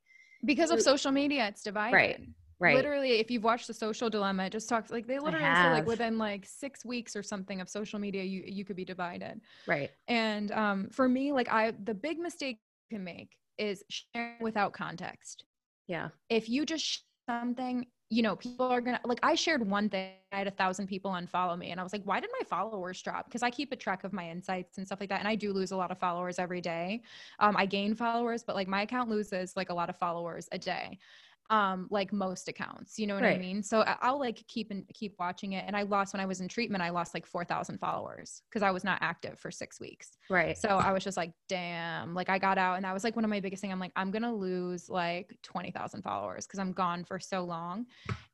because of social media it's divided right literally if you've watched the social dilemma it just talks like they literally say like within like six weeks or something of social media you you could be divided. Right. And um for me like i the big mistake you can make is sharing without context. Yeah. If you just share something you know people are gonna like i shared one thing i had a thousand people unfollow me and i was like why did my followers drop? Because i keep a track of my insights and stuff like that and i do lose a lot of followers every day. Um, i gain followers but like my account loses like a lot of followers a day um like most accounts you know what i mean so i'll like keep and keep watching it and i lost when i was in treatment i lost like 4000 followers because i was not active for six weeks right so I was just like, damn. Like I got out and that was like one of my biggest thing. I'm like, I'm gonna lose like 20,000 followers because I'm gone for so long.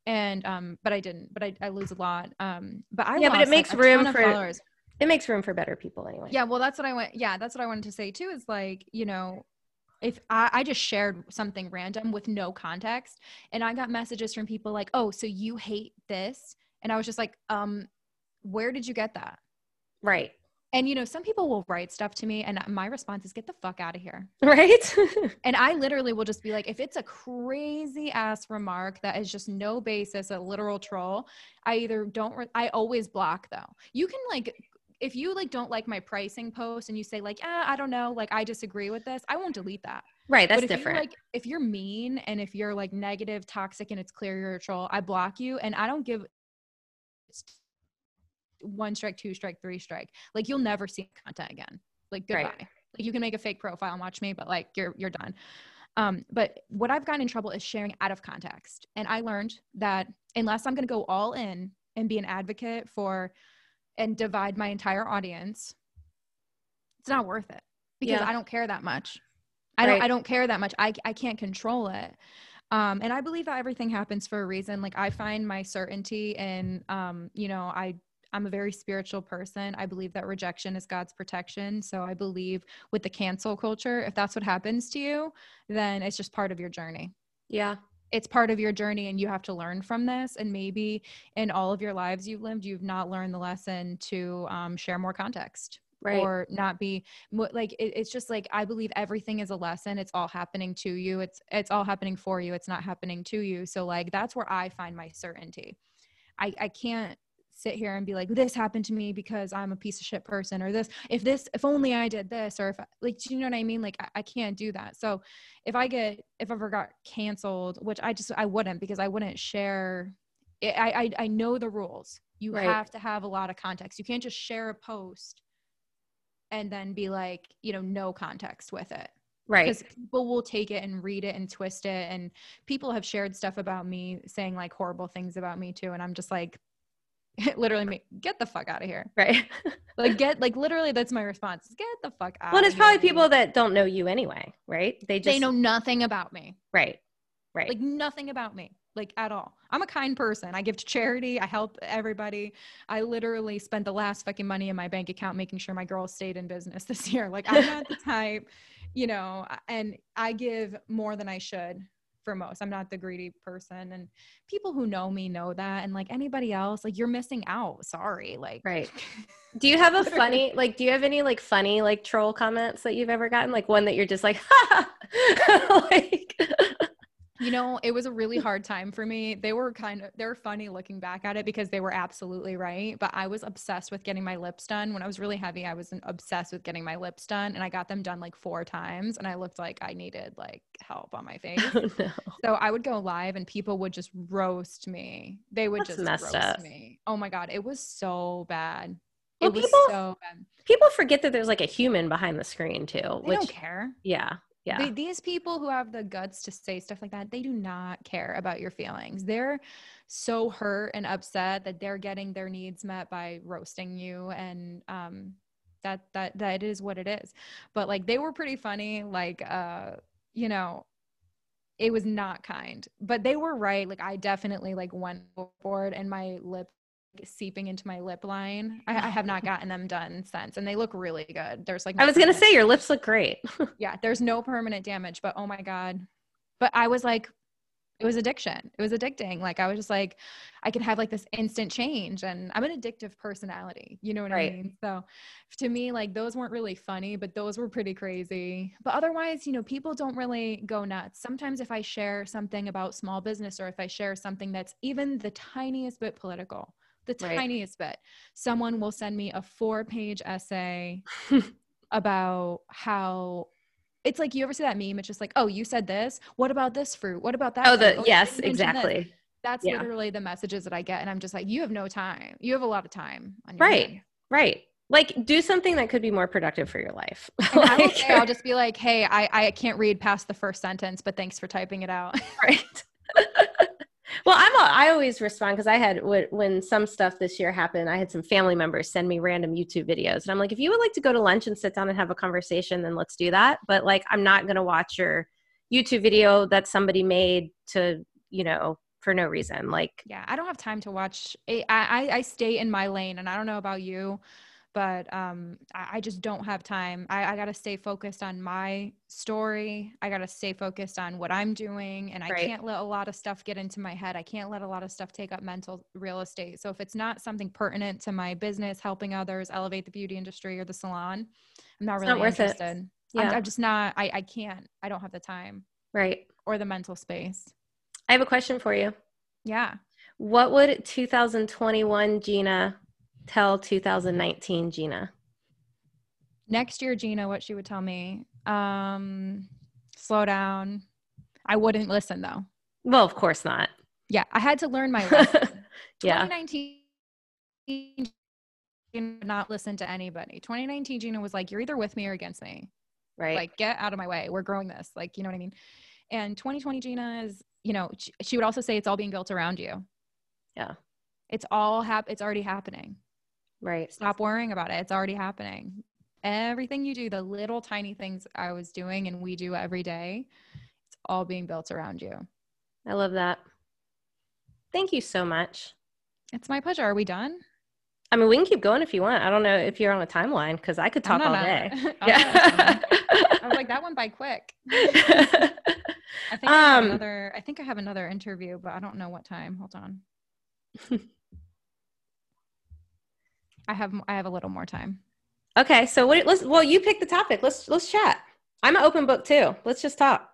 And um, but I didn't, but I, I lose a lot. Um, but I Yeah, but it lost, like, makes room for- followers. it makes room for better people anyway Yeah, well that's what I went yeah, that's what I wanted to say too, is like, you know, if I, I just shared something random with no context and I got messages from people like, oh, so you hate this? And I was just like, um, where did you get that? right And you know, some people will write stuff to me, and my response is, "Get the fuck out of here." right And I literally will just be like, if it's a crazy ass remark that is just no basis, a literal troll, I either don't. Re- I always block though. You can like. If you like don't like my pricing post and you say like, ah, I don't know, like I disagree with this, I won't delete that. right that's but if different like if you're mean and if you're like negative, toxic, and it's clear you're a troll, I block you and I don't give one strike, two strike, three strike. Like you'll never see content again. Like goodbye. Right. Like you can make a fake profile and watch me, but like you're you're done. Um, but what I've gotten in trouble is sharing out of context. And I learned that unless I'm gonna go all in and be an advocate for and divide my entire audience, it's not worth it because Yeah. I don't care that much. I don't. I don't care that much. I I can't control it. Um, and I believe that everything happens for a reason. Like I find my certainty and um, you know, I I'm a very spiritual person. I believe that rejection is God's protection. So I believe with the cancel culture, if that's what happens to you, then it's just part of your journey yeah it's part of your journey and you have to learn from this. And maybe in all of your lives you've lived you've not learned the lesson to um, share more context right. or not be like it, it's just like i believe everything is a lesson. It's all happening to you. It's it's all happening for you. It's not happening to you. So like that's where i find my certainty. I i can't sit here and be like this happened to me because i'm a piece of shit person or this if this if only i did this or if like do you know what i mean like I, I can't do that so if i get if i ever got canceled which i just i wouldn't because i wouldn't share I, I I know the rules. You Right. have to have a lot of context. You can't just share a post and then be like, you know, no context with it. right Because people will take it and read it and twist it. And people have shared stuff about me saying like horrible things about me too. And I'm just like, literally, me, get the fuck out of here. right Like, get, like, literally, that's my response. Get the fuck out. well and it's probably here. people that don't know you anyway right they just they know nothing about me. right right Like, nothing about me. like at all. I'm a kind person. I give to charity. I help everybody. I literally spent the last fucking money in my bank account making sure my girls stayed in business this year. Like I'm not the type, you know, and I give more than I should for most. I'm not the greedy person. And people who know me know that. And like anybody else, like you're missing out. Sorry. Like Right. Do you have a funny like do you have any like funny like troll comments that you've ever gotten? Like one that you're just like like you know, it was a really hard time for me. They were kind of they're funny looking back at it because they were absolutely right. But I was obsessed with getting my lips done. When I was really heavy, I was obsessed with getting my lips done. And I got them done like four times. And I looked like I needed like help on my oh, face. oh, no. So I would go live and people would just roast me. They would That's just roast up. me. Oh my God. It was so bad. Well, it was people- so bad. People forget that there's like a human behind the screen too, They which don't care. yeah. Yeah. They- these people who have the guts to say stuff like that, they do not care about your feelings. They're so hurt and upset that they're getting their needs met by roasting you, and um, that that that is what it is. But like they were pretty funny. Like uh, you know, it was not kind, but they were right. Like I definitely like went overboard, and my lip seeping into my lip line. I, I have not gotten them done since, and they look really good. There's like I was gonna say your lips look great. yeah there's no permanent damage but oh my god but i was like it was addiction it was addicting like i was just like i could have like this instant change and i'm an addictive personality you know what Right. i mean so to me like those weren't really funny but those were pretty crazy but otherwise you know people don't really go nuts sometimes if i share something about small business or if i share something that's even the tiniest bit political the Right. tiniest bit someone will send me a four page essay about how it's like you ever see that meme it's just like oh you said this what about this fruit what about that oh, the you yes, didn't this." exactly. that's Yeah. literally the messages that i get and i'm just like you have no time you have a lot of time on your Right. Right. Like do something that could be more productive for your life. and I will Like- say, I'll just be like, hey, I, I can't read past the first sentence, but thanks for typing it out. right. Well, I'm a, I always respond because I had when, some stuff this year happened, I had some family members send me random YouTube videos, and I'm like, if you would like to go to lunch and sit down and have a conversation, then let's do that. But like, I'm not gonna watch your YouTube video that somebody made to you know for no reason. Like, yeah, I don't have time to watch. Eh, I, I, I stay in my lane, and I don't know about you, but um, I, I just don't have time. I, I got to stay focused on my story. I got to stay focused on what I'm doing, and I Right. can't let a lot of stuff get into my head. I can't let a lot of stuff take up mental real estate. So if it's not something pertinent to my business, helping others elevate the beauty industry or the salon, I'm not It's really not worth it. interested. I'm, yeah, I'm just not. I, I can't. I don't have the time right. or the mental space. I have a question for you. Yeah. What would 2021 Gina tell 2019 Gina? next year gina what she would tell me um slow down i wouldn't listen though Well, of course not. yeah i had to learn my lesson yeah. 2019 Gina would not listen to anybody 2019 gina was like you're either with me or against me Right. like get out of my way we're growing this like you know what i mean and 2020 gina is you know she, she would also say it's all being built around you Yeah. it's all hap- it's already happening right. stop worrying about it. It's already happening. Everything you do, the little tiny things I was doing and we do every day, it's all being built around you. I love that. Thank you so much. It's my pleasure. Are we done? I mean, we can keep going if you want. I don't know if you're on a timeline because I could talk all day. Yeah. I was like, that went by quick. I think I have Um, another I think I have another interview, but I don't know what time. Hold on. I have I have a little more time. okay, so what? Let's. Well, you pick the topic. Let's let's chat. I'm an open book too. Let's just talk.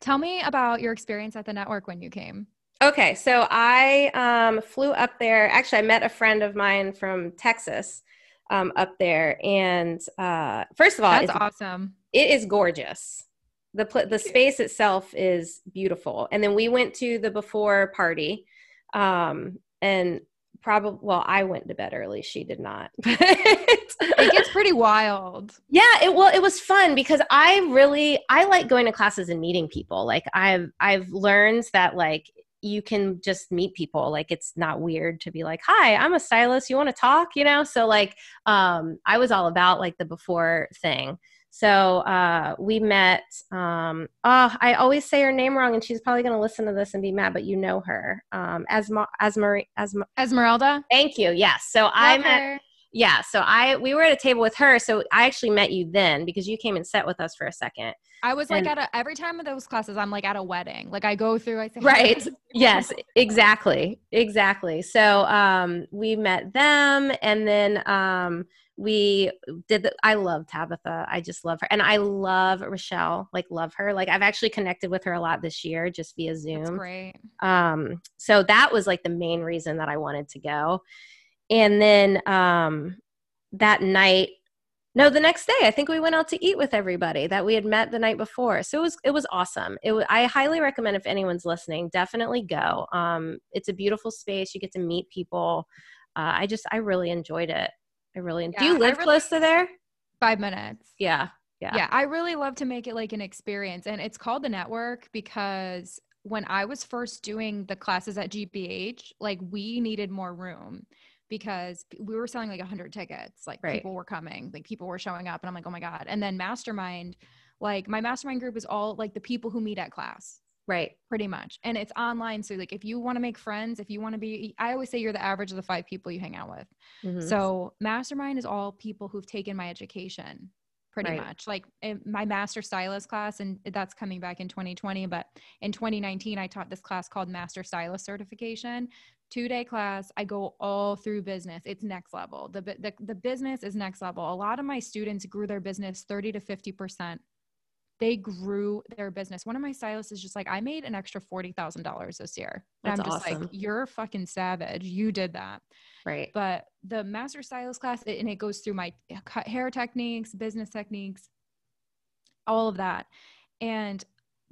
Tell me about your experience at the network when you came. Okay, so I um, flew up there. Actually, I met a friend of mine from Texas um, up there, and uh, first of all, That's it's, awesome. it is gorgeous. the pl- The space itself is beautiful, and then we went to the before party, um, and probably well, I went to bed early. She did not. It gets pretty wild. yeah it well it was fun because i really i like going to classes and meeting people like i've i've learned that like you can just meet people like it's not weird to be like hi i'm a stylist you want to talk you know so like um i was all about like the before thing So uh, we met. Um, oh, I always say her name wrong, and she's probably going to listen to this and be mad. But you know her, um, Asma, Asma, Asma. Esmeralda. Thank you. Yes. So I met. Yeah. So I we were at a table with her. So I actually met you then because you came and sat with us for a second. I was like at a, every time of those classes, I'm like at a wedding. Like I go through, I say, Right. Yes, exactly. Exactly. So um we met them and then um we did the I love Tabitha. I just love her. And I love Rochelle. Like love her. Like I've actually connected with her a lot this year just via That's Zoom. great. Um so that was like the main reason that I wanted to go. And then um that night no, the next day I think we went out to eat with everybody that we had met the night before. So it was it was awesome. It was, I highly recommend if anyone's listening, definitely go. Um, it's a beautiful space. You get to meet people. Uh, I just I really enjoyed it. I really. do you live really- close to there? Five minutes. Yeah. Yeah. Yeah, I really love to make it like an experience. And it's called the network because when I was first doing the classes at GBH, like we needed more room because we were selling like 100 tickets. Like Right. people were coming, like people were showing up. And I'm like, oh my God. And then Mastermind, like my mastermind group is all like the people who meet at class Right. pretty much and it's online so like if you want to make friends if you want to be i always say you're the average of the five people you hang out with Mhm. so mastermind is all people who've taken my education pretty Right. much like in my master stylist class and that's coming back in 2020 but in 2019 i taught this class called master stylist certification two day class i go all through business it's next level the, the the business is next level a lot of my students grew their business 30 to 50 percent they grew their business. One of my stylists is just like, I made an extra forty thousand dollars this year. And That's I'm just awesome. like, you're fucking savage. You did that. right. But the master stylist class, it- and it goes through my cut hair techniques, business techniques, all of that. And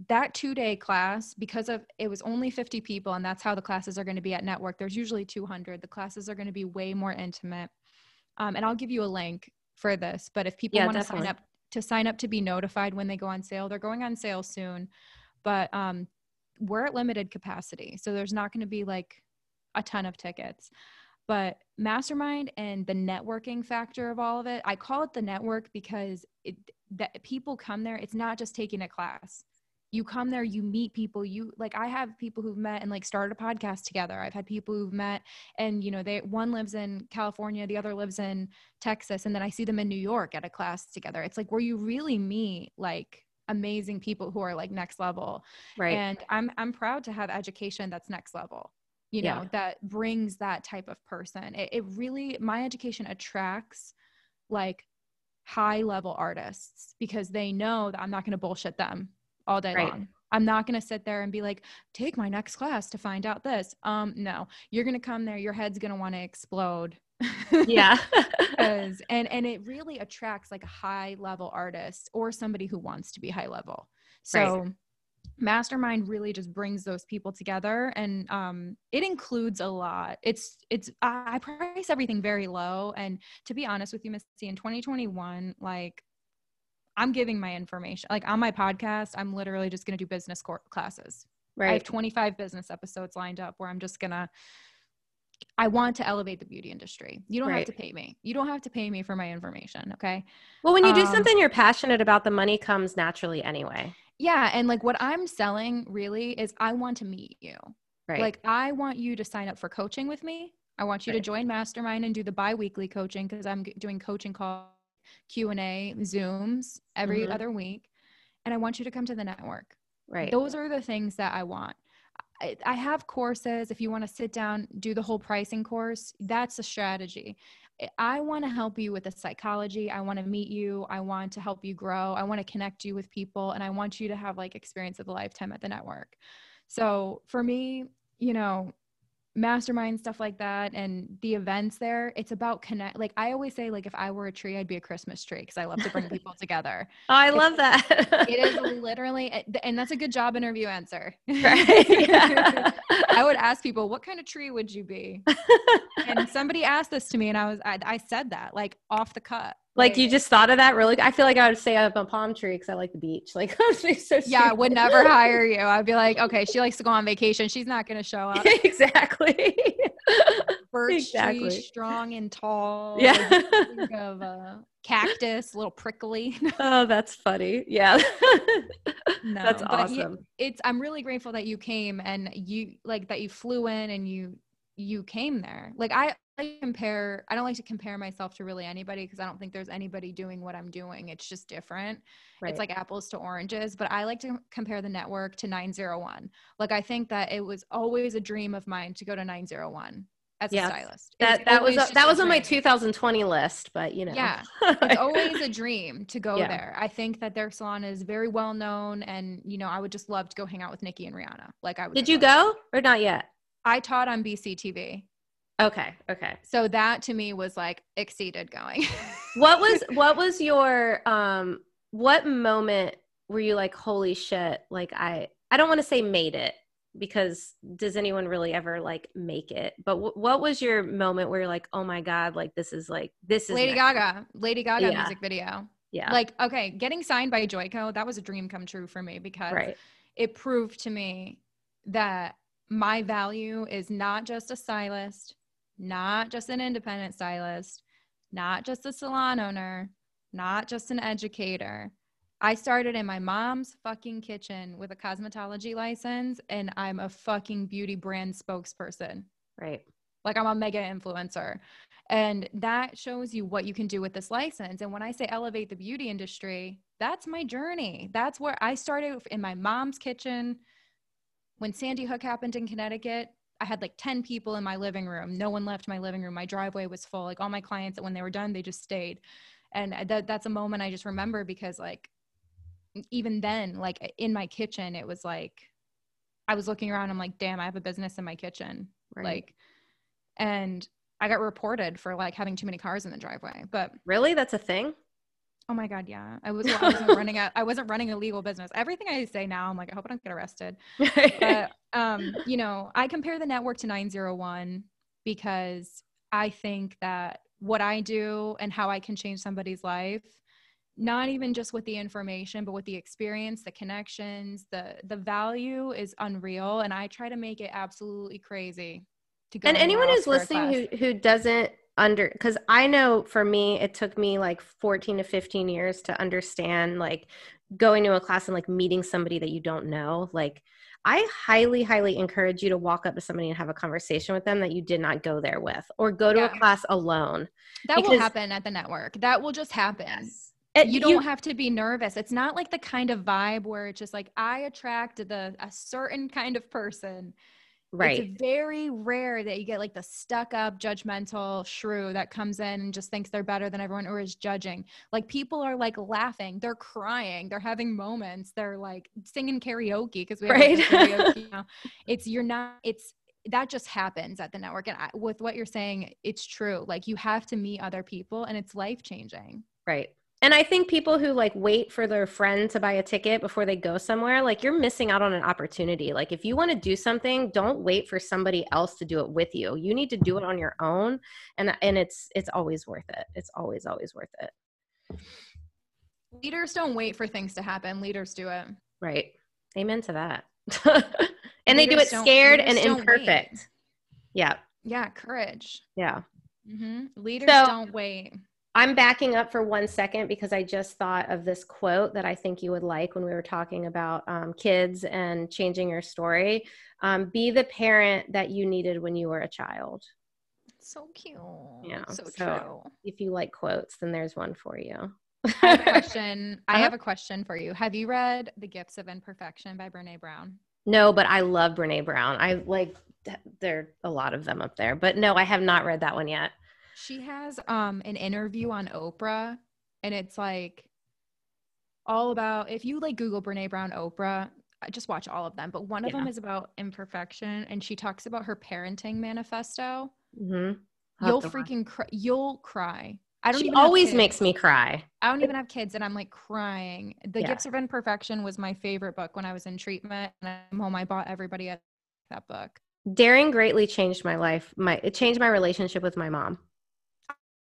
that two day class, because of it was only 50 people, and that's how the classes are going to be at network. There's usually 200. The classes are going to be way more intimate. Um, and I'll give you a link for this. But if people Yeah, want to sign up to sign up to be notified when they go on sale, they're going on sale soon. But um, we're at limited capacity, so there's not going to be like a ton of tickets. But mastermind and the networking factor of all of it, I call it the network because it that people come there. It's not just taking a class. You come there, you meet people. You like I have people who've met and like started a podcast together. I've had people who've met and you know they one lives in California, the other lives in Texas, and then I see them in New York at a class together. It's like where you really meet like amazing people who are like next level Right. and i'm i'm proud to have education that's next level you Yeah. know that brings that type of person it, it really my education attracts like high level artists because they know that i'm not going to bullshit them all day Right. long. I'm not going to sit there and be like take my next class to find out this. Um no you're going to come there your head's going to want to explode. Yeah. and and it really attracts like a high level artist or somebody who wants to be high level. So mastermind really just brings those people together and um it includes a lot. It's it's I price everything very low. And to be honest with you missy in 2021 like i'm giving my information like on my podcast i'm literally just going to do business classes Right. I have 25 business episodes lined up where I'm just gonna I want to elevate the beauty industry. You don't Right. have to pay me. You don't have to pay me for my information, okay? Well, when you do um, something you're passionate about, the money comes naturally anyway. Yeah, and like what I'm selling really is I want to meet you. Right. Like I want you to sign up for coaching with me. I want you to join Mastermind and do the bi-weekly coaching because I'm doing coaching call Q&A Zooms every Mhm. other week. And I want you to come to the network. right. Those are the things that I want. I, I have courses. If you want to sit down, do the whole pricing course, that's a strategy. I- I want to help you with the psychology. I want to meet you. I want to help you grow. I want to connect you with people and I want you to have like experience of a lifetime at the network. So for me, you know, mastermind stuff like that and the events there, it's about connect. Like I always say, like if I were a tree, I'd be a Christmas tree because I love to bring people together. oh, I it's- love that. It is literally, eh, and that's a good job interview answer. right. Yeah. I would ask people, what kind of tree would you be? And somebody asked this to me, and I was, I, I said that like off the cut. Like you just thought of that really? I feel like I would stay up a palm tree because I like the beach. Like so yeah, I would never hire you. I'd be like, okay, she likes to go on vacation. She's not going to show up. exactly. Birch Exactly. tree, strong and tall. Yeah. Of a cactus, a little prickly. oh, that's funny. Yeah. No, that's awesome. it's I'm really grateful that you came and you like that you flew in and you you came there. Like I, I compare I don't like to compare myself to really anybody because I don't think there's anybody doing what I'm doing. It's just different. Right. It's like apples to oranges, but I like to compare the network to 901. Like I think that it was always a dream of mine to go to 901 as Yes. a stylist. That that was always that was on my 2020 list, but you know. Yeah, it's always a dream to go Yeah. there. I think that their salon is very well known, and you know, I would just love to go hang out with Nikki and Riawna. Like I would. Did you go or not yet? I taught on BCTV, Okay. Okay. so that to me was like exceeded going. what was what was your um what moment were you like holy shit like i i don't want to say made it because does anyone really ever like make it but w- what was your moment where you're like oh my god like this is like this is Lady next Gaga, Lady Gaga Yeah. music video. yeah Like, okay, getting signed by Joico, that was a dream come true for me because right it proved to me that my value is not just a stylist, not just an independent stylist, not just a salon owner, not just an educator. I started in my mom's fucking kitchen with a cosmetology license, and I'm a fucking beauty brand spokesperson. right Like I'm a mega influencer. And that shows you what you can do with this license. And when I say elevate the beauty industry, that's my journey. That's where I started in my mom's kitchen. When Sandy Hook happened in Connecticut, I had like 10 people in my living room. No one left my living room. My driveway was full. Like all my clients, when they were done, they just stayed. And that, that's a moment I just remember because, like, even then, like in my kitchen, it was like, I was looking around. I'm like, damn, I have a business in my kitchen right like and i got reported for like having too many cars in the driveway but really that's a thing oh my god yeah. I was i wasn't running a i wasn't running a legal business. Everything i say now i'm like i hope i don't get arrested. But um you know i compare the network to 901 because i think that what i do and how i can change somebody's life not even just with the information but with the experience the connections the the value is unreal and i try to make it absolutely crazy to go and anyone who's listening who who doesn't under because i know for me it took me like 14 to 15 years to understand like going to a class and like meeting somebody that you don't know like i highly highly encourage you to walk up to somebody and have a conversation with them that you did not go there with or go to Yeah. a class alone that will happen at the network that will just happen And you don't have to be nervous. It's not like the kind of vibe where it's just like I attract the a certain kind of person. Right It's very rare that you get like the stuck up, judgmental shrew that comes in and just thinks they're better than everyone or is judging. Like people are like laughing, they're crying, they're having moments, they're like singing karaoke because we have Right. karaoke now. It's you're not. It's that just happens at the network. And I, with what you're saying, it's true. Like you have to meet other people, and it's life changing. Right. And I think people who like wait for their friend to buy a ticket before they go somewhere, like you're missing out on an opportunity. Like if you want to do something, don't wait for somebody else to do it with you. You need to do it on your own and and it's it's always worth it. It's always always worth it. Leaders don't wait for things to happen. Leaders do it. Right. Amen to that. and they do it scared and leaders don't wait. imperfect. Yeah. Yeah, courage. Yeah. hmm Leaders So- don't wait. I'm backing up for one second because I just thought of this quote that I think you would like when we were talking about um, kids and changing your story. Um, be the parent that you needed when you were a child. So cute. Yeah, So, so- true. If you like quotes, then there's one for you. I have a question. I Uh-huh. have a question for you. Have you read The Gifts of Imperfection by Brene Brown? no, but I love Brene Brown. I like, there are a lot of them up there, but no, I have not read that one yet. She has um an interview on Oprah and it's like all about if you like Google Brene Brown Oprah, I just watch all of them, but one of Yeah. them is about imperfection and she talks about her parenting manifesto. Mm-hmm. You'll freaking cry. You'll cry. I don't She even always makes me cry. I don't even have kids and I'm like crying. The Yeah. Gifts of Imperfection was my favorite book when I was in treatment and I'm home. I bought everybody that book. Daring greatly changed my life. My it changed my relationship with my mom.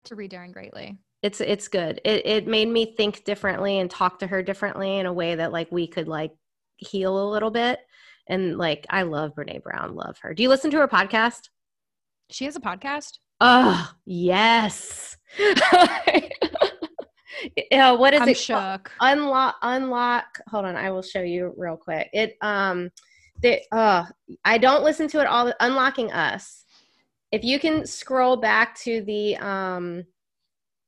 To read Daring Greatly. it's it's good. It it made me think differently and talk to her differently in a way that like we could like heal a little bit. And like I love Brene Brown, love her. Do you listen to her podcast? She has a podcast. Oh yes. uh, what is I'm it? shook. Unlock unlock. Hold on, I will show you real quick. It um the uh I don't listen to it all unlocking us. If you can scroll back to the um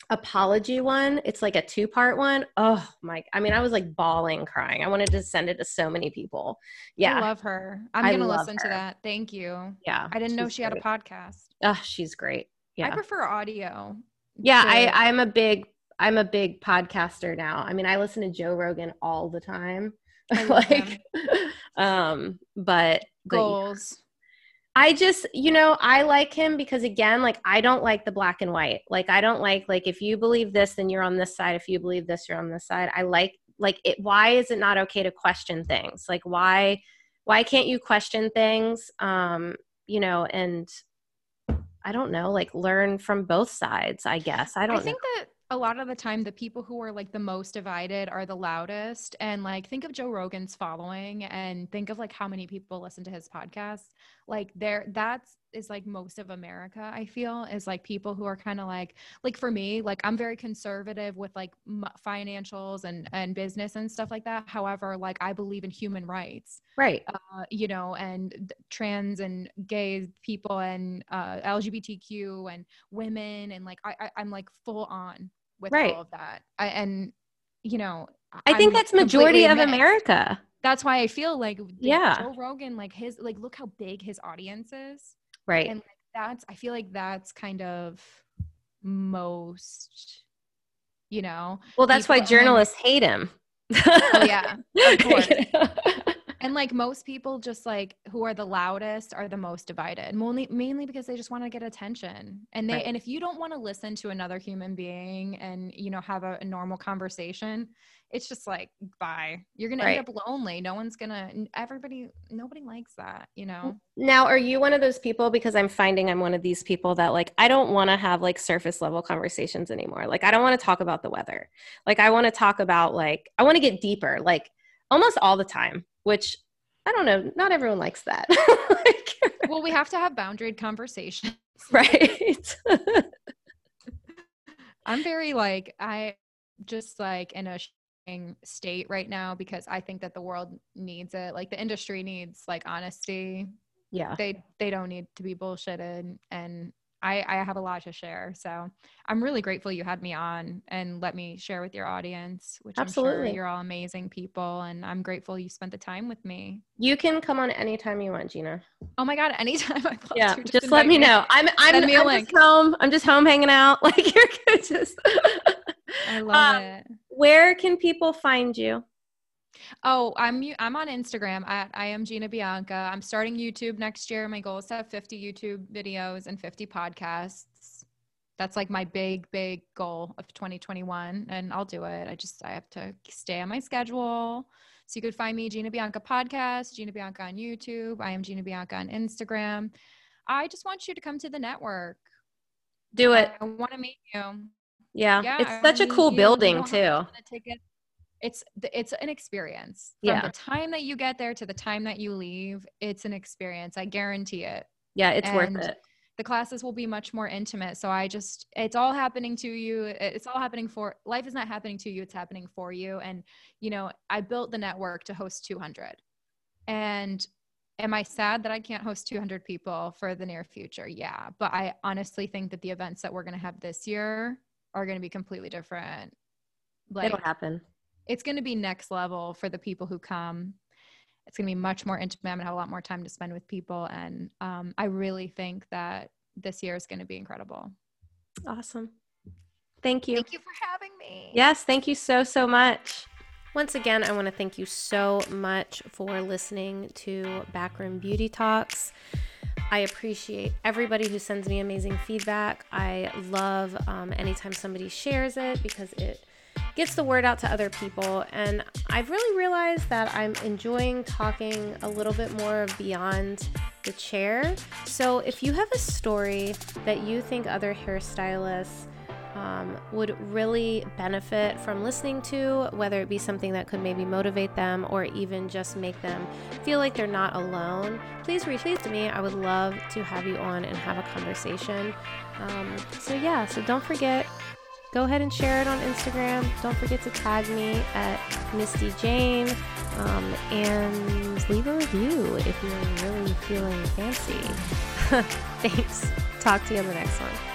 apology one, it's like a two part one. Oh my I mean I was like bawling crying. I wanted to send it to so many people. Yeah. I love her. I'm I gonna listen to that. Thank you. yeah. I didn't know she had a podcast. Oh, she's great. yeah I prefer audio. Yeah, I to- I'm a big I'm a big podcaster now. I mean, I listen to Joe Rogan all the time. I like um but but yeah. I just, you know, I like him because again, like I don't like the black and white. Like I don't like like if you believe this then you're on this side, if you believe this you're on this side. I like like it why is it not okay to question things? Like why why can't you question things um, you know, and I don't know, like learn from both sides, I guess. I don't I think that a lot of the time the people who are like the most divided are the loudest and like think of Joe Rogan's following and think of like how many people listen to his podcast like there that's is like most of America I feel is like people who are kind of like like for me like I'm very conservative with like m- financials and and business and stuff like that however like I believe in human rights right. uh, you know, and trans and gay people and uh, LGBTQ and women and like I, I I'm like full on with Right. all of that. I, and you know, I think I'm that's majority of mixed. America. That's why I feel like Yeah. Joe Rogan, like his like look how big his audience is, Right. and like that's I feel like that's kind of most, you know, well, that's why people- then- journalists hate him. oh yeah, of course. And like most people, just like who are the loudest are the most divided, mainly mainly because they just want to get attention. And they Right. and if you don't want to listen to another human being and you know have a, a normal conversation, it's just like bye. You're gonna Right. end up lonely. No one's gonna. Everybody, nobody likes that. You know. Now, are you one of those people? Because I'm finding I'm one of these people that like I don't want to have like surface level conversations anymore. Like I don't want to talk about the weather. Like I want to talk about like I want to get deeper. Like almost all the time. Which I don't know. Not everyone likes that. Like, Well, we have to have boundaried conversations. right. I'm very like I just like in a state right now because I think that the world needs it. Like the industry needs like honesty. yeah. They they don't need to be bullshitted and I, I have a lot to share. So I'm really grateful you had me on and let me share with your audience, which I'm Absolutely. sure you're all amazing people. And I'm grateful you spent the time with me. You can come on anytime you want, Gina. Oh my God, anytime I'd love Yeah. to. Just, let invite me know. I'm I'm, Send me a I'm just home. I'm just home hanging out. Like you're. Just I love Um, it. where can people find you? Oh, I'm I'm on Instagram at I am Gina Bianca. I'm starting YouTube next year. My goal is to have 50 YouTube videos and 50 podcasts. That's like my big, big goal of 2021, and I'll do it. I just I have to stay on my schedule. So you could find me Gina Bianca podcast, Gina Bianca on YouTube. I am Gina Bianca on Instagram. I just want you to come to the network. Do it. I want to meet you. Yeah. Yeah, it's I such a cool building too. to spend a ticket. It's it's an experience. From Yeah. the time that you get there to the time that you leave, it's an experience. I guarantee it. Yeah, it's worth it. The classes will be much more intimate. So I just it's all happening to you. It's all happening for life is not happening to you, it's happening for you. And you know, I built the network to host 200. And am I sad that I can't host 200 people for the near future? Yeah, but I honestly think that the events that we're going to have this year are going to be completely different. Like It'll happen. it's going to be next level for the people who come. It's going to be much more intimate. I'm going to have a lot more time to spend with people. And um, I really think that this year is going to be incredible. Awesome. Thank you. Thank you for having me. Yes, thank you so, so much. Once again, I want to thank you so much for listening to Backroom Beauty Talks. I appreciate everybody who sends me amazing feedback. I love um, anytime somebody shares it because it gets the word out to other people. And I've really realized that I'm enjoying talking a little bit more beyond the chair. So if you have a story that you think other hairstylists um, would really benefit from listening to, whether it be something that could maybe motivate them or even just make them feel like they're not alone, please reach out to me. I would love to have you on and have a conversation. Um, so, yeah, so don't forget go ahead and share it on Instagram. Don't forget to tag me at Misty Jane um, and leave a review if you're really feeling fancy. Thanks. Talk to you on the next one.